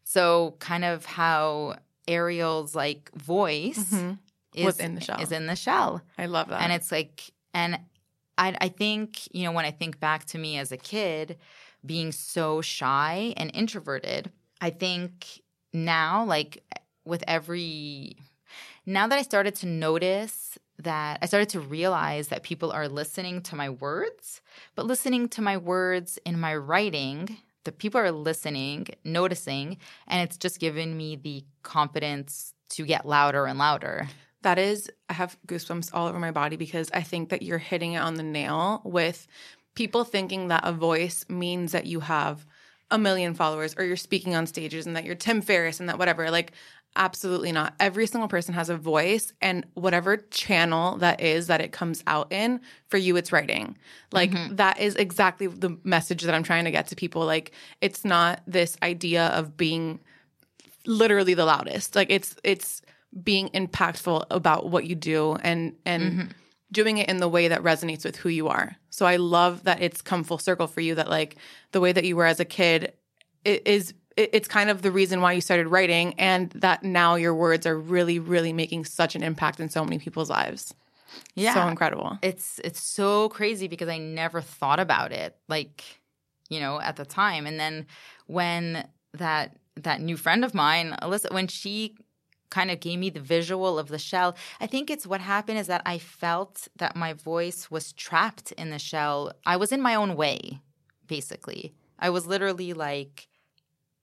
So kind of how Ariel's like voice mm-hmm. is in the shell. Is in the shell. I love that. And it's like and I, I think, you know, when I think back to me as a kid being so shy and introverted, I think now, like with every, now that I started to notice that I started to realize that people are listening to my words, but listening to my words in my writing, the people are listening, noticing, and it's just given me the confidence to get louder and louder. That is, I have goosebumps all over my body because I think that you're hitting it on the nail with people thinking that a voice means that you have a million followers or you're speaking on stages and that you're Tim Ferriss and that whatever. Like, absolutely not. Every single person has a voice, and whatever channel that is that it comes out in, for you, it's writing. Like, mm-hmm. that is exactly the message that I'm trying to get to people. Like, it's not this idea of being literally the loudest. Like, it's, it's, being impactful about what you do and and mm-hmm. doing it in the way that resonates with who you are. So I love that it's come full circle for you that like the way that you were as a kid is it's kind of the reason why you started writing and that now your words are really really making such an impact in so many people's lives. Yeah. So incredible. It's it's so crazy because I never thought about it like you know at the time and then when that that new friend of mine, Alyssa, when she kind of gave me the visual of the shell. I think it's what happened is that I felt that my voice was trapped in the shell. I was in my own way, basically. I was literally like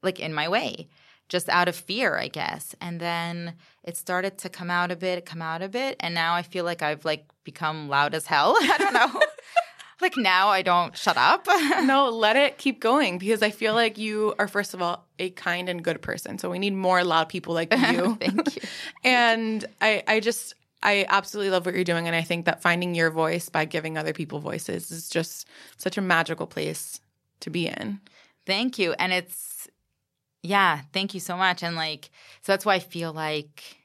like in my way, just out of fear, I guess. And then it started to come out a bit, come out a bit, and now I feel like I've like become loud as hell. *laughs* I don't know. *laughs* like now I don't shut up. *laughs* no, let it keep going because I feel like you are first of all a kind and good person. So we need more loud people like you. Thank you. and I I just I absolutely love what you're doing and I think that finding your voice by giving other people voices is just such a magical place to be in. Thank you. And it's yeah, thank you so much. And like so that's why I feel like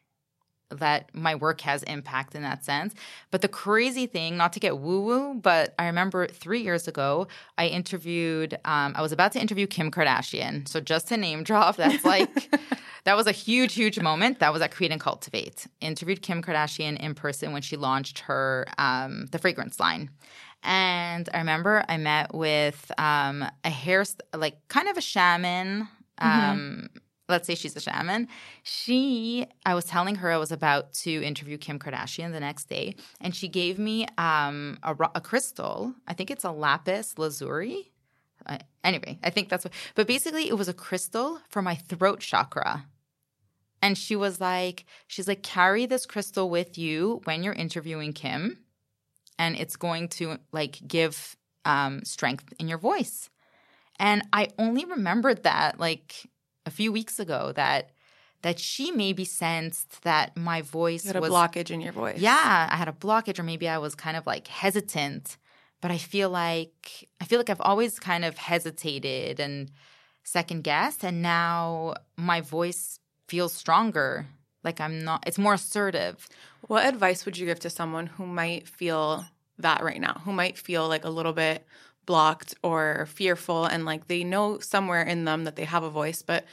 that my work has impact in that sense. But the crazy thing, not to get woo woo, but I remember three years ago, I interviewed, um, I was about to interview Kim Kardashian. So just to name drop, *laughs* that's like, *laughs* that was a huge, huge moment. That was at Create and Cultivate. Interviewed Kim Kardashian in person when she launched her, um, the fragrance line. And I remember I met with um, a hair, like kind of a shaman. Mm-hmm. Um, let's say she's a shaman. She, I was telling her I was about to interview Kim Kardashian the next day, and she gave me um, a, a crystal. I think it's a lapis lazuli. Uh, anyway, I think that's what, but basically it was a crystal for my throat chakra. And she was like, she's like, carry this crystal with you when you're interviewing Kim, and it's going to like give um, strength in your voice. And I only remembered that like a few weeks ago that that she maybe sensed that my voice you had was a blockage in your voice. Yeah, I had a blockage, or maybe I was kind of like hesitant. But I feel like I feel like I've always kind of hesitated and second guessed, and now my voice feels stronger. Like I'm not. It's more assertive. What advice would you give to someone who might feel that right now? Who might feel like a little bit blocked or fearful and like they know somewhere in them that they have a voice but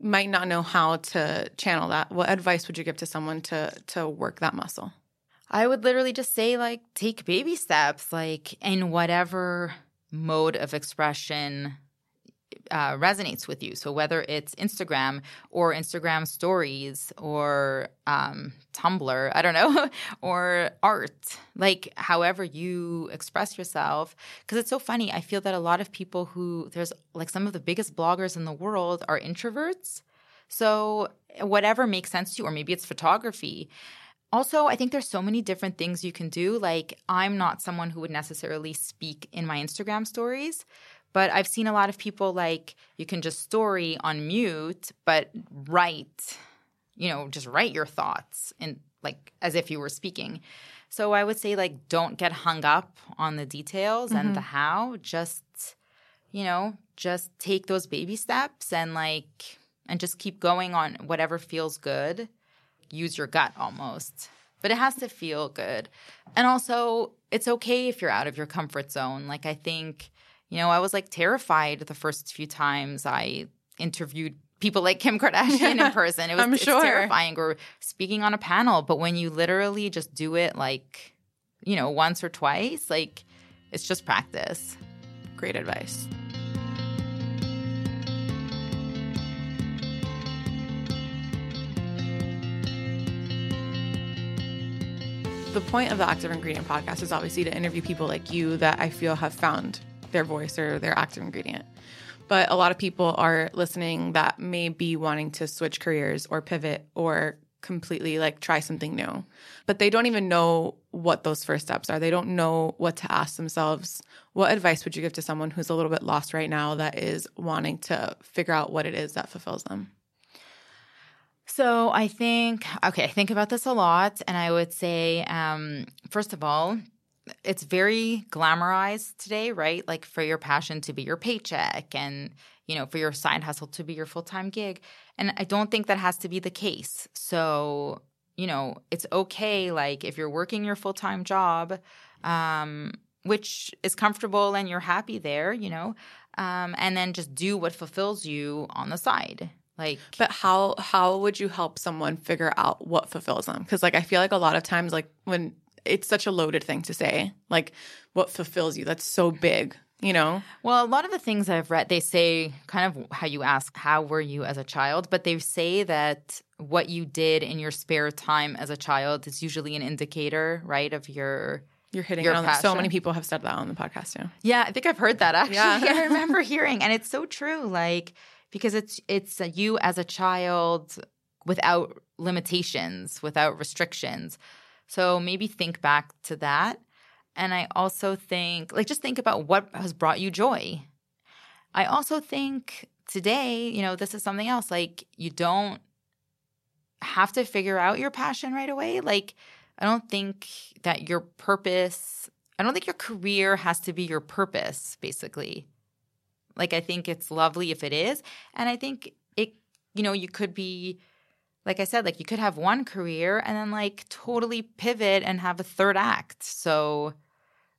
might not know how to channel that, what advice would you give to someone to to work that muscle? I would literally just say like take baby steps like in whatever mode of expression uh, resonates with you. So whether it's Instagram or Instagram stories or um, Tumblr, I don't know, *laughs* or art, like however you express yourself. Because it's so funny. I feel that a lot of people who there's like some of the biggest bloggers in the world are introverts. So whatever makes sense to you, or maybe it's photography. Also, I think there's so many different things you can do. Like, I'm not someone who would necessarily speak in my Instagram stories, but I've seen a lot of people like you can just story on mute, but write, you know, just write your thoughts and like as if you were speaking. So I would say like don't get hung up on the details mm-hmm. and the how. Just, you know, just take those baby steps and like and just keep going on whatever feels good. Use your gut almost. But it has to feel good. And also, it's okay if you're out of your comfort zone. Like I think you know, I was like terrified the first few times I interviewed people like Kim Kardashian in *laughs* person. It was I'm sure. terrifying or speaking on a panel. But when you literally just do it like, you know, once or twice, like it's just practice. Great advice. The point of the Active Ingredient podcast is obviously to interview people like you that I feel have found their voice or their active ingredient. But a lot of people are listening that may be wanting to switch careers or pivot or completely like try something new. But they don't even know what those first steps are. They don't know what to ask themselves. What advice would you give to someone who's a little bit lost right now that is wanting to figure out what it is that fulfills them? So I think, okay, I think about this a lot. And I would say, um, first of all, it's very glamorized today, right? Like for your passion to be your paycheck and, you know, for your side hustle to be your full time gig. And I don't think that has to be the case. So, you know, it's okay, like if you're working your full time job, um, which is comfortable and you're happy there, you know, um, and then just do what fulfills you on the side. Like, but how how would you help someone figure out what fulfills them? Because like I feel like a lot of times, like when it's such a loaded thing to say. Like, what fulfills you? That's so big, you know? Well, a lot of the things I've read, they say kind of how you ask, how were you as a child? But they say that what you did in your spare time as a child is usually an indicator, right, of your. You're hitting your it on that. So many people have said that on the podcast too. Yeah, I think I've heard that actually. Yeah. *laughs* I *laughs* remember hearing, and it's so true. Like because it's it's you as a child without limitations, without restrictions. So maybe think back to that. And I also think, like, just think about what has brought you joy. I also think today, you know, this is something else. Like, you don't have to figure out your passion right away. Like, I don't think that your purpose, I don't think your career has to be your purpose, basically. Like, I think it's lovely if it is. And I think it, you know, you could be like I said, like you could have one career and then like totally pivot and have a third act. So,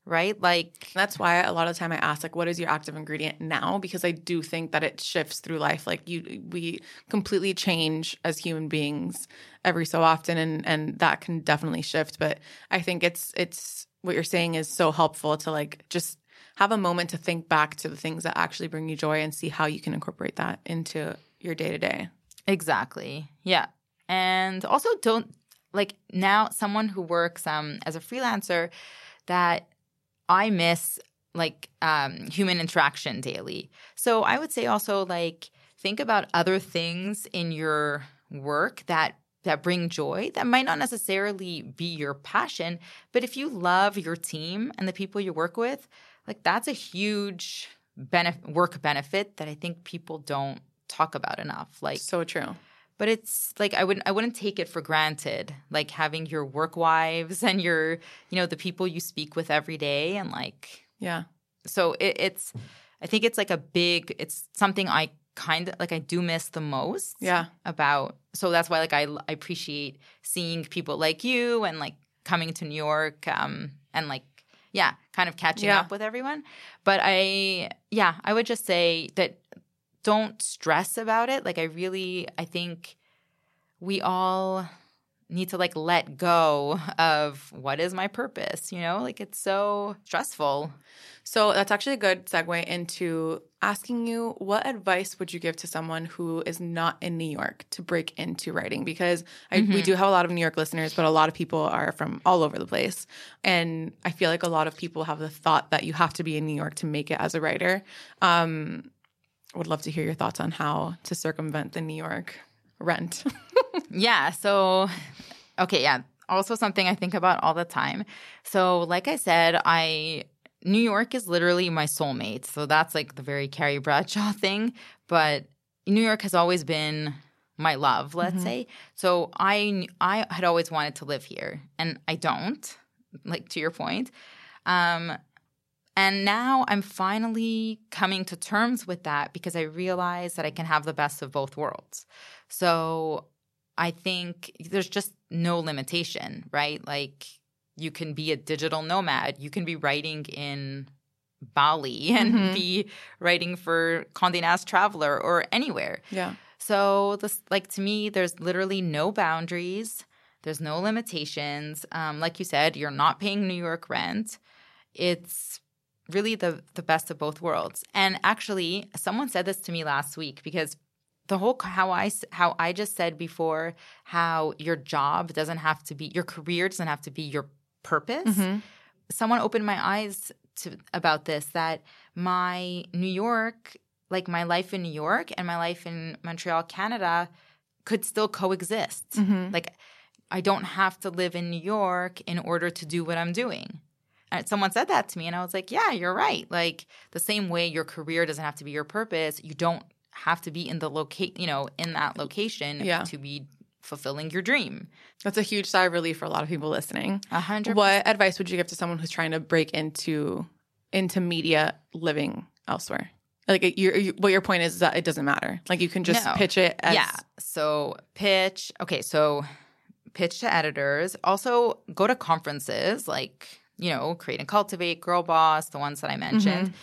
right? Like that's why a lot of the time I ask like what is your active ingredient now because I do think that it shifts through life. Like you we completely change as human beings every so often and and that can definitely shift, but I think it's it's what you're saying is so helpful to like just have a moment to think back to the things that actually bring you joy and see how you can incorporate that into your day to day. Exactly. Yeah. And also don't like now someone who works um as a freelancer that I miss like um human interaction daily. So I would say also like think about other things in your work that that bring joy that might not necessarily be your passion, but if you love your team and the people you work with, like that's a huge benefit work benefit that I think people don't talk about enough. Like so true. But it's like I wouldn't I wouldn't take it for granted. Like having your work wives *laughs* and your you know the people you speak with every day and like yeah. So it, it's I think it's like a big it's something I kind of like I do miss the most. Yeah. About so that's why like I, I appreciate seeing people like you and like coming to New York um and like yeah, kind of catching yeah. up with everyone. But I yeah, I would just say that don't stress about it. Like I really I think we all need to like let go of what is my purpose, you know? Like it's so stressful. So that's actually a good segue into asking you what advice would you give to someone who is not in New York to break into writing? Because I, mm-hmm. we do have a lot of New York listeners, but a lot of people are from all over the place. And I feel like a lot of people have the thought that you have to be in New York to make it as a writer. Um, would love to hear your thoughts on how to circumvent the New York rent. *laughs* yeah. So, okay. Yeah. Also, something I think about all the time. So, like I said, I New York is literally my soulmate. So that's like the very Carrie Bradshaw *laughs* thing. But New York has always been my love, let's mm-hmm. say. So I I had always wanted to live here and I don't, like to your point. Um and now I'm finally coming to terms with that because I realize that I can have the best of both worlds. So I think there's just no limitation, right? Like you can be a digital nomad. You can be writing in Bali *laughs* and mm-hmm. be writing for Condé Nast Traveler or anywhere. Yeah. So this, like to me, there's literally no boundaries. There's no limitations. Um, like you said, you're not paying New York rent. It's really the the best of both worlds. And actually, someone said this to me last week because the whole how I how I just said before how your job doesn't have to be your career doesn't have to be your purpose. Mm-hmm. Someone opened my eyes to about this that my New York, like my life in New York and my life in Montreal, Canada, could still coexist. Mm-hmm. Like I don't have to live in New York in order to do what I'm doing. And someone said that to me, and I was like, "Yeah, you're right. Like the same way your career doesn't have to be your purpose, you don't have to be in the locate, you know, in that location yeah. to be fulfilling your dream. That's a huge sigh of relief for a lot of people listening. A hundred. What advice would you give to someone who's trying to break into into media living elsewhere? Like your, what your point is, is that it doesn't matter. Like you can just no. pitch it. As- yeah. So pitch. Okay. So pitch to editors. Also go to conferences like you know create and cultivate, Girl Boss, the ones that I mentioned. Mm-hmm.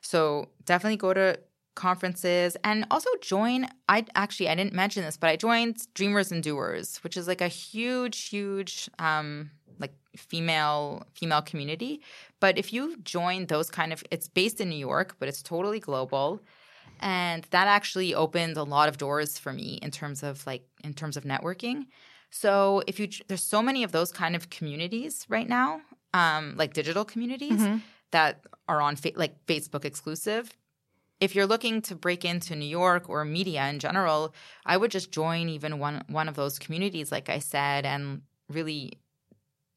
So definitely go to conferences and also join i actually i didn't mention this but i joined dreamers and doers which is like a huge huge um like female female community but if you join those kind of it's based in new york but it's totally global and that actually opened a lot of doors for me in terms of like in terms of networking so if you there's so many of those kind of communities right now um like digital communities mm-hmm. that are on fa- like facebook exclusive if you're looking to break into New York or media in general, I would just join even one one of those communities, like I said, and really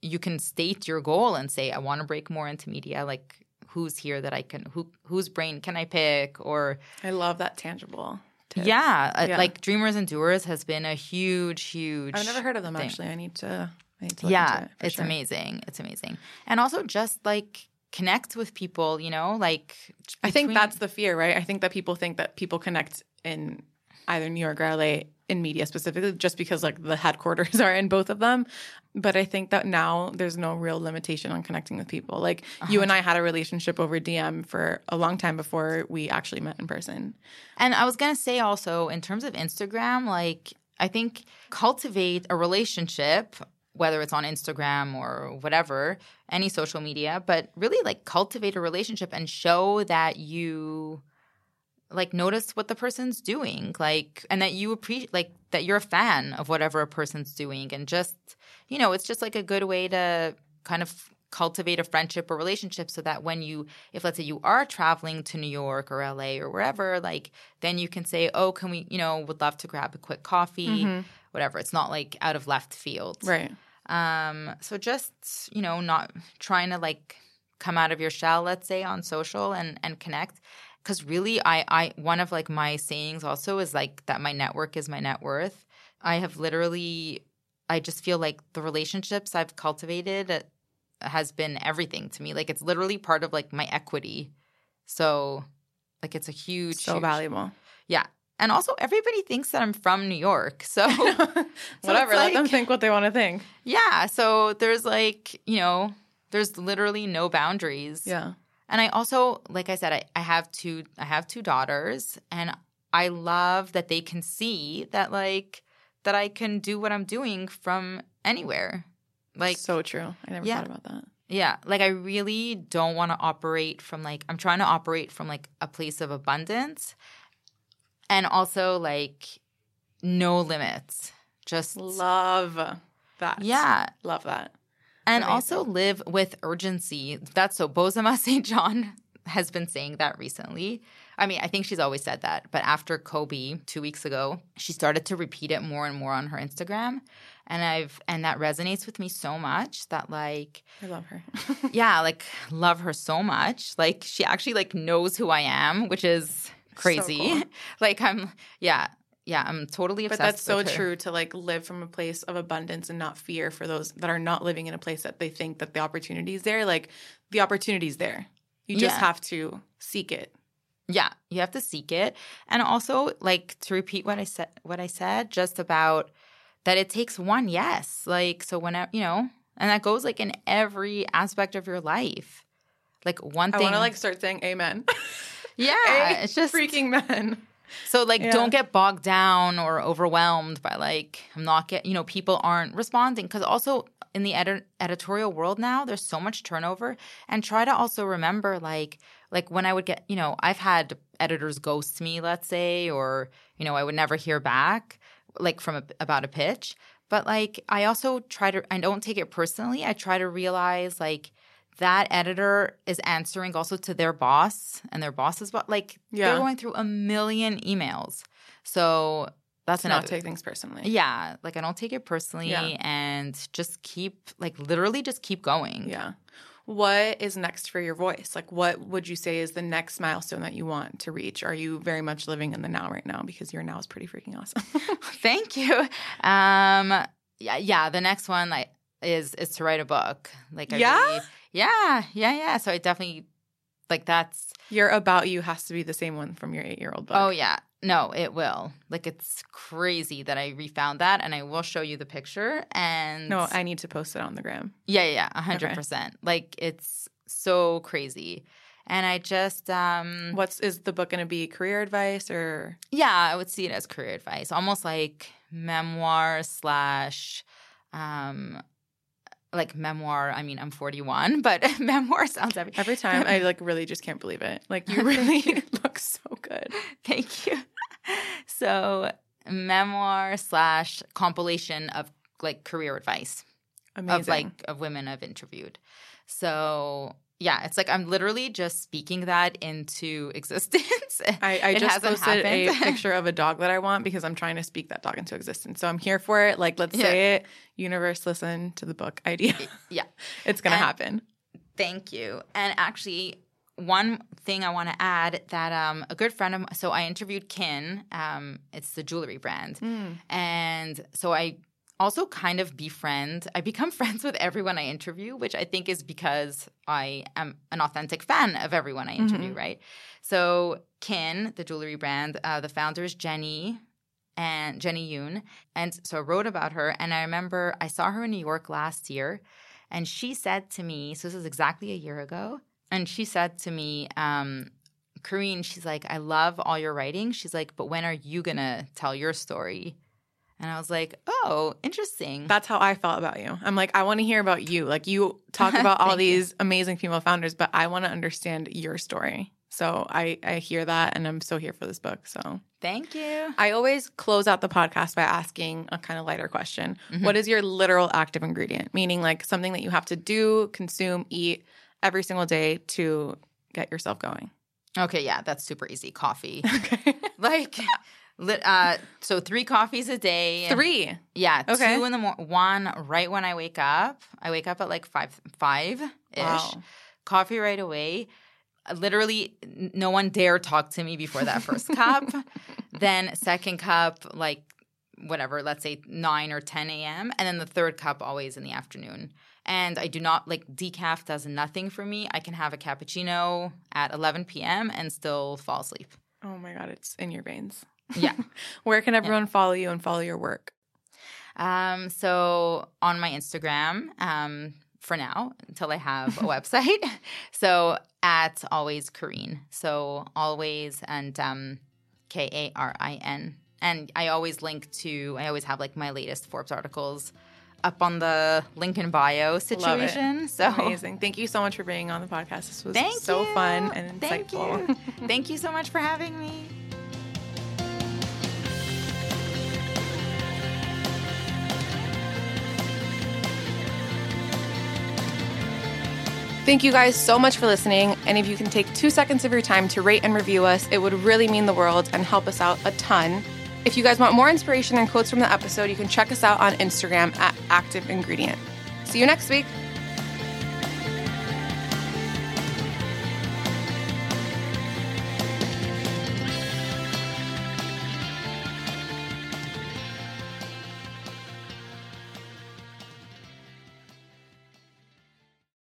you can state your goal and say, I want to break more into media. Like who's here that I can who whose brain can I pick? Or I love that tangible. Yeah, uh, yeah, like Dreamers and Doers has been a huge, huge. I've never heard of them thing. actually. I need to. I yeah, it it's sure. amazing. It's amazing, and also just like connect with people, you know, like between... I think that's the fear, right? I think that people think that people connect in either New York or LA in media specifically just because like the headquarters *laughs* are in both of them. But I think that now there's no real limitation on connecting with people. Like uh-huh. you and I had a relationship over DM for a long time before we actually met in person. And I was going to say also in terms of Instagram, like I think cultivate a relationship whether it's on Instagram or whatever, any social media, but really like cultivate a relationship and show that you like notice what the person's doing like and that you appreciate like that you're a fan of whatever a person's doing and just you know it's just like a good way to kind of cultivate a friendship or relationship so that when you if let's say you are traveling to New York or LA or wherever like then you can say oh can we you know would love to grab a quick coffee mm-hmm whatever. It's not like out of left field. Right. Um, so just, you know, not trying to like come out of your shell, let's say, on social and and connect. Cause really I I one of like my sayings also is like that my network is my net worth. I have literally I just feel like the relationships I've cultivated has been everything to me. Like it's literally part of like my equity. So like it's a huge so huge, valuable. Yeah. And also, everybody thinks that I'm from New York. So, *laughs* *laughs* whatever, like, let them think what they want to think. Yeah. So there's like, you know, there's literally no boundaries. Yeah. And I also, like I said, I, I have two I have two daughters and I love that they can see that like that I can do what I'm doing from anywhere. Like so true. I never Yeah. thought about that. yeah, like I really don't want to operate from like I'm trying to operate from like a place of abundance and also like no limits. Just Love that. yeah, Love that. and Amazing. also live with urgency. That's so Bozoma *laughs* St. John has been saying that recently. I mean, I think she's always said that, but after Kobe 2 weeks ago, she started to repeat it more and more on her Instagram. And I've and that resonates with me so much that like I love her. *laughs* yeah, like love her so much. Like she actually like knows who I am, which is crazy. cool. *laughs* like I'm yeah, yeah, I'm totally obsessed. but that's so her. true to like live from a place of abundance and not fear for those that are not living in a place that they think that the opportunity is there. Like the opportunity is there. You just Yeah. have to seek it. Yeah, you have to seek it. And also like to repeat what I said what I said just about that it takes one yes. Like so whenever, you know, and that goes like in every aspect of your life. Like one I thing want to like start saying amen. *laughs* Yeah, it's just freaking men. So like Yeah. don't get bogged down or overwhelmed by like I'm not get you know people aren't responding cuz also in the edit- editorial world now there's so much turnover and try to also remember like like when I would get you know I've had editors ghost me let's say or you know I would never hear back like from a, about a pitch but like I also try to I don't take it personally I try to realize like that editor is answering also to their boss and their boss's boss. Like Yeah. they're going through a million emails. So that's To not another. take things personally. yeah, like I don't take it personally Yeah. and just keep like literally just keep going. Yeah. What is next for your voice? Like, what would you say is the next milestone that you want to reach? Are you very much living in the now right now? Because your now is pretty freaking awesome. *laughs* *laughs* Thank you. Um yeah, yeah, the next one like is is to write a book. Like I Yeah? really, yeah, yeah, yeah. So I definitely like that's your about you has to be the same one from your eight year old book. Oh yeah. No, it will. Like it's crazy that I refound that and I will show you the picture and No, I need to post it on the gram. Yeah, yeah, a hundred Okay. percent. Like it's so crazy. And I just um What's is the book going to be? Career advice or yeah, I would see it as career advice. Almost like memoir slash um like memoir. I mean, I'm 41, but *laughs* memoir sounds every every time I like really just can't believe it. Like you *laughs* really *laughs* look so good. Thank you. So memoir slash compilation of like career advice. Amazing. of like of women I've interviewed. So yeah, it's like I'm literally just speaking that into *laughs* existence. I, I just posted a *laughs* picture of a dog that I want because I'm trying to speak that dog into existence. So I'm here for it. Like, let's Yeah. say it. Universe, listen to the book idea. yeah, *laughs* it's gonna happen. thank you. And actually, one thing I want to add that um, a good friend of mine, so I interviewed Kinn. Um, it's the jewelry brand, and so I also kind of befriend. I become *laughs* friends with everyone I interview, which I think is because I am an authentic fan of everyone I interview, right? So Kinn, the jewelry brand, uh, the founder is Jenny and Jenny Yoon, and so I wrote about her. And I remember I saw her in New York last year, and she said to me, so this is exactly a year ago, and she said to me, um, Karine, she's like, I love all your writing. She's like, but when are you gonna tell your story? And I was like, oh, interesting. That's how I felt about you. I'm like, I want to hear about you. Like you talk *laughs* about all Thank you. these amazing female founders, but I want to understand your story. So I I hear that, and I'm so here for this book. So Thank you. I always close out the podcast by asking a kind of lighter question. Mm-hmm. What is your literal active ingredient? Meaning like something that you have to do, consume, eat every single day to get yourself going. Okay, yeah, that's super easy. Coffee. *laughs* Okay. like, uh, so three coffees a day. Three. Yeah, Okay. two in the morning. One right when I wake up. I wake up at like five five ish. Wow. Coffee right away. Literally, no one dare talk to me before that first *laughs* cup. Then second cup, like whatever, let's say nine or ten a.m. And then the third cup always in the afternoon. And I do not like decaf does nothing for me. I can have a cappuccino at eleven p.m. and still fall asleep. Oh my God, it's in your veins. Yeah. *laughs* Where can everyone follow you and follow your work? Um, so on my Instagram, um, for now, until I have a *laughs* website. *laughs* So at always Karine. So always and um K A R I N. And I always link to, I always have like my latest Forbes articles up on the link in bio situation. So amazing. Thank you so much for being on the podcast. This was Thank so you. fun and Thank insightful. you. Thank you so much for having me. Thank you guys so much for listening. And if you can take two seconds of your time to rate and review us, it would really mean the world and help us out a ton. If you guys want more inspiration and quotes from the episode, you can check us out on Instagram at Active Ingredient. See you next week.